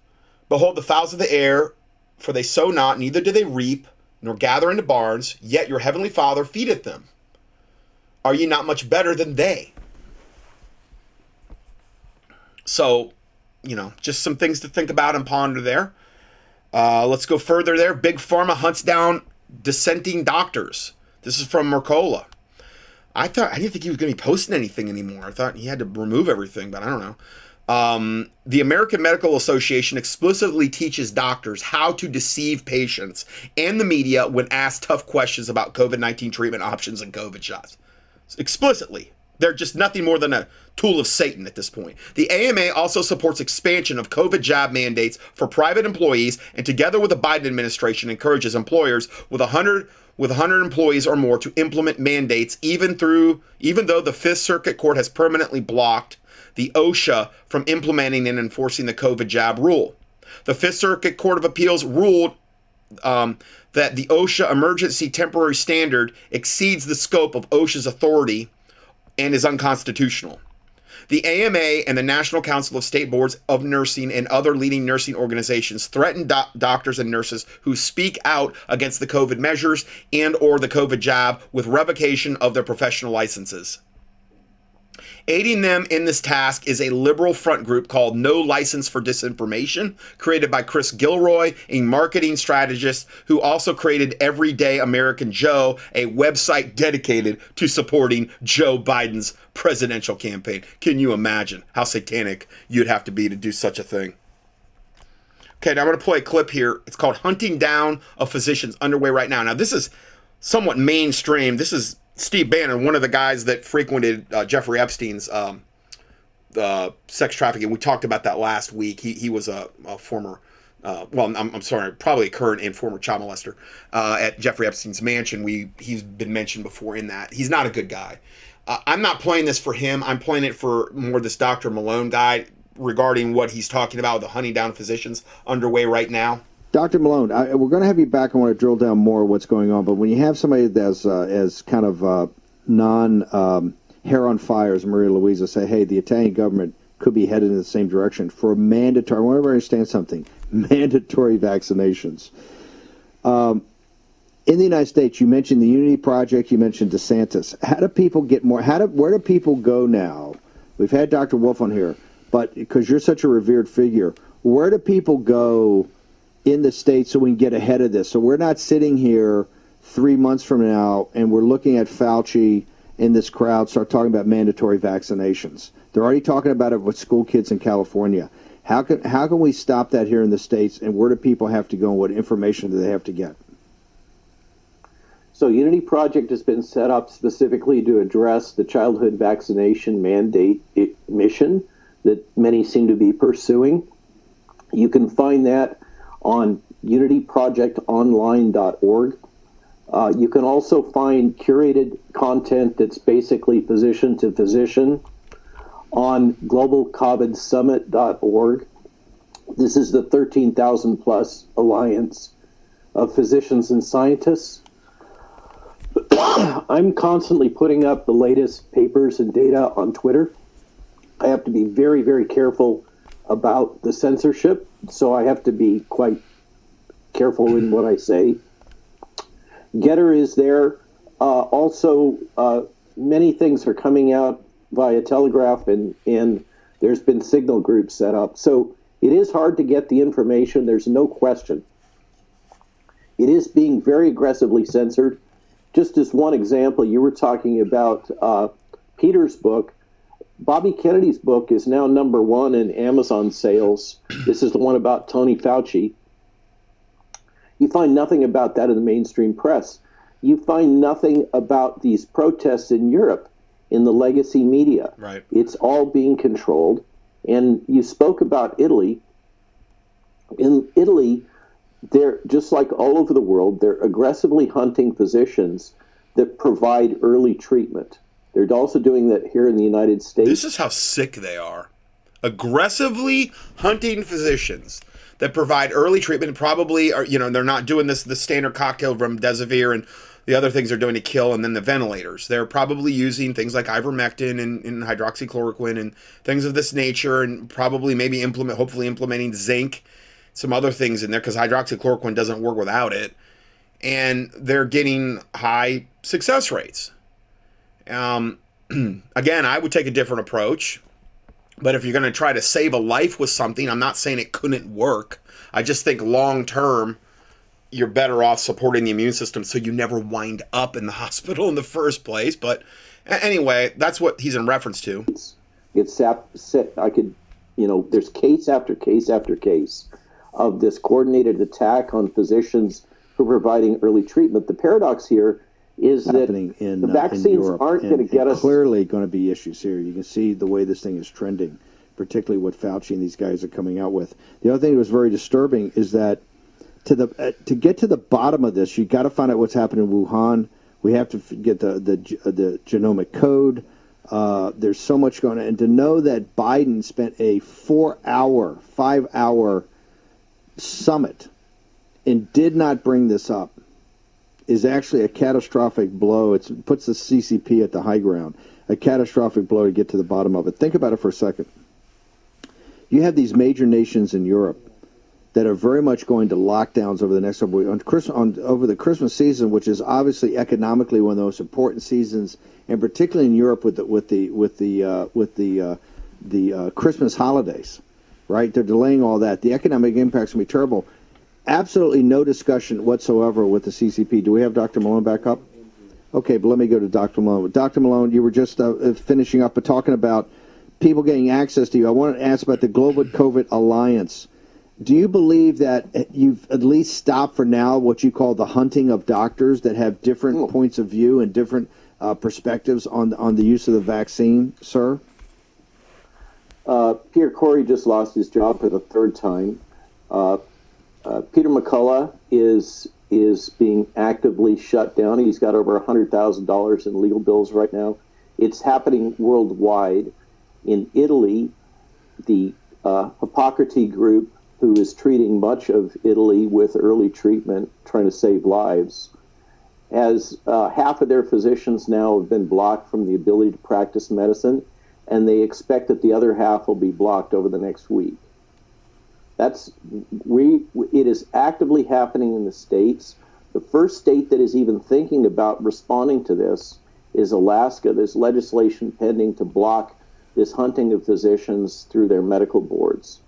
Behold, the fowls of the air, for they sow not, neither do they reap, nor gather into barns, yet your heavenly Father feedeth them. Are ye not much better than they? So, you know, just some things to think about and ponder there. Uh, let's go further there. Big Pharma hunts down dissenting doctors. This is from Mercola. I thought I didn't think he was going to be posting anything anymore. I thought he had to remove everything, but I don't know. Um, the American Medical Association explicitly teaches doctors how to deceive patients and the media when asked tough questions about COVID 19 treatment options and COVID shots. Explicitly. They're just nothing more than a tool of Satan at this point. The AMA also supports expansion of COVID job mandates for private employees and together with the Biden administration encourages employers with 100 with 100 employees or more to implement mandates even through even though the 5th Circuit Court has permanently blocked the OSHA from implementing and enforcing the COVID job rule. The 5th Circuit Court of Appeals ruled um, that the OSHA emergency temporary standard exceeds the scope of OSHA's authority and is unconstitutional. The AMA and the National Council of State Boards of Nursing and other leading nursing organizations threaten do- doctors and nurses who speak out against the COVID measures and or the COVID jab with revocation of their professional licenses. Aiding them in this task is a liberal front group called No License for Disinformation, created by Chris Gilroy, a marketing strategist who also created Everyday American Joe, a website dedicated to supporting Joe Biden's presidential campaign. Can you imagine how satanic you'd have to be to do such a thing? Okay, now I'm going to play a clip here. It's called Hunting Down a Physician's Underway right now. Now, this is somewhat mainstream. This is Steve Bannon, one of the guys that frequented uh, Jeffrey Epstein's um, uh, sex trafficking. We talked about that last week. He, he was a, a former, uh, well, I'm, I'm, sorry, probably a current and former child molester uh, at Jeffrey Epstein's mansion. We He's been mentioned before in that. He's not a good guy. Uh, I'm not playing this for him. I'm playing it for more this Dr. Malone guy regarding what he's talking about, the hunting down physicians underway right now. Dr. Malone, I, we're going to have you back. I want to drill down more what's going on. But when you have somebody that's uh, as kind of uh, non um, hair on fire as Maria Luisa say, hey, the Italian government could be headed in the same direction for mandatory. I want to understand something: mandatory vaccinations. Um, in the United States, you mentioned the Unity Project. You mentioned DeSantis. How do people get more? How do where do people go now? We've had Dr. Wolf on here, but because you're such a revered figure, where do people go? In the states so we can get ahead of this. So we're not sitting here three months from now and we're looking at Fauci in this crowd start talking about mandatory vaccinations. They're already talking about it with school kids in California. How can how can we stop that here in the states? And where do people have to go? And what information do they have to get? So, Unity Project has been set up specifically to address the childhood vaccination mandate mission that many seem to be pursuing. You can find that on unityprojectonline.org. Uh, you can also find curated content that's basically physician to physician on globalcovidsummit.org. This is the 13,000 plus alliance of physicians and scientists. I'm constantly putting up the latest papers and data on Twitter. I have to be very, very careful about the censorship, so I have to be quite careful in what I say. GETTR is there. Uh, also, uh, many things are coming out via Telegraph, and, and there's been signal groups set up. So it is hard to get the information, there's no question. It is being very aggressively censored. Just as one example, you were talking about uh, Peter's book. Bobby Kennedy's book is now number one in Amazon sales. This is the one about Tony Fauci. You find nothing about that in the mainstream press. You find nothing about these protests in Europe in the legacy media. Right. It's all being controlled. And you spoke about Italy. In Italy, they're just like all over the world, they're aggressively hunting physicians that provide early treatment. They're also doing that here in the United States. This is how sick they are. Aggressively hunting physicians that provide early treatment. Probably are you know they're not doing this the standard cocktail from remdesivir and the other things they're doing to kill, and then the ventilators. They're probably using things like ivermectin and, and hydroxychloroquine and things of this nature, and probably maybe implement, hopefully implementing zinc, some other things in there because hydroxychloroquine doesn't work without it, and they're getting high success rates. Um, again, I would take a different approach. But if you're going to try to save a life with something, I'm not saying it couldn't work. I just think long term, you're better off supporting the immune system so you never wind up in the hospital in the first place. But anyway, that's what he's in reference to. It's, I could, you know, there's case after case after case of this coordinated attack on physicians who are providing early treatment. The paradox here is happening that in the uh, vaccines in Europe. aren't going to get us clearly going to be issues here. You can see the way this thing is trending, particularly what Fauci and these guys are coming out with. The other thing that was very disturbing is that to the uh, to get to the bottom of this, you got to find out what's happening in Wuhan. We have to get the the the genomic code. Uh, there's so much going on, and to know that Biden spent a four-hour, five-hour summit and did not bring this up is actually a catastrophic blow. It puts the CCP at the high ground. A catastrophic blow to get to the bottom of it. Think about it for a second. You have these major nations in Europe that are very much going to lockdowns over the next couple weeks on, on over the Christmas season, which is obviously economically one of the most important seasons, and particularly in Europe with the with the with the uh, with the uh, the uh, Christmas holidays, right? They're delaying all that. The economic impacts to be terrible absolutely no discussion whatsoever with the CCP. Do we have Dr. Malone back up? Okay, but let me go to Dr. Malone. Dr. Malone, you were just uh, uh, finishing up, but talking about people getting access to you. I wanted to ask about the Global COVID Alliance. Do you believe that you've at least stopped for now what you call the hunting of doctors that have different oh. points of view and different uh, perspectives on on the use of the vaccine, sir? Uh, Pierre Kory just lost his job for the third time. Uh, uh, Peter McCullough is is being actively shut down. He's got over hundred thousand dollars in legal bills right now. It's happening worldwide. In Italy, the uh, Hippocrates group, who is treating much of Italy with early treatment, trying to save lives, as uh, half of their physicians now have been blocked from the ability to practice medicine, and they expect that the other half will be blocked over the next week. That's we. It is actively happening in the states. The first state that is even thinking about responding to this is Alaska. There's legislation pending to block this hunting of physicians through their medical boards.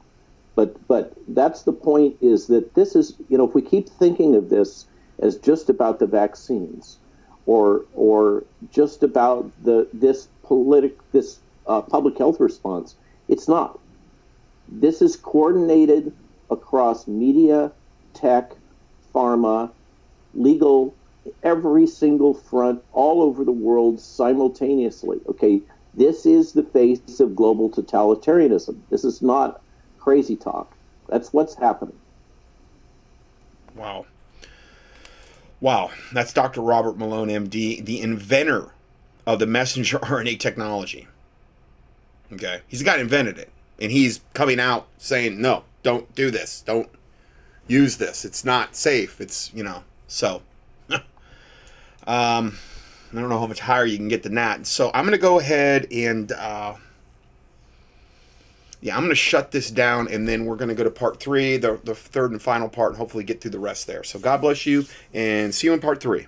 But but that's the point. Is that this is you know if we keep thinking of this as just about the vaccines, or or just about the this politic this uh, public health response. It's not. This is coordinated across media, tech, pharma, legal, every single front all over the world simultaneously. Okay, this is the face of global totalitarianism. This is not crazy talk. That's what's happening. Wow. Wow. That's Dr. Robert Malone, MD, the inventor of the messenger RNA technology. Okay. He's the guy that invented it. And he's coming out saying, no, don't do this. Don't use this. It's not safe. It's, you know, so. um, I don't know how much higher you can get than that. So I'm to go ahead and, uh, yeah, I'm to shut this down and then we're to go to part three, the, the third and final part, and hopefully get through the rest there. So God bless you and see you in part three.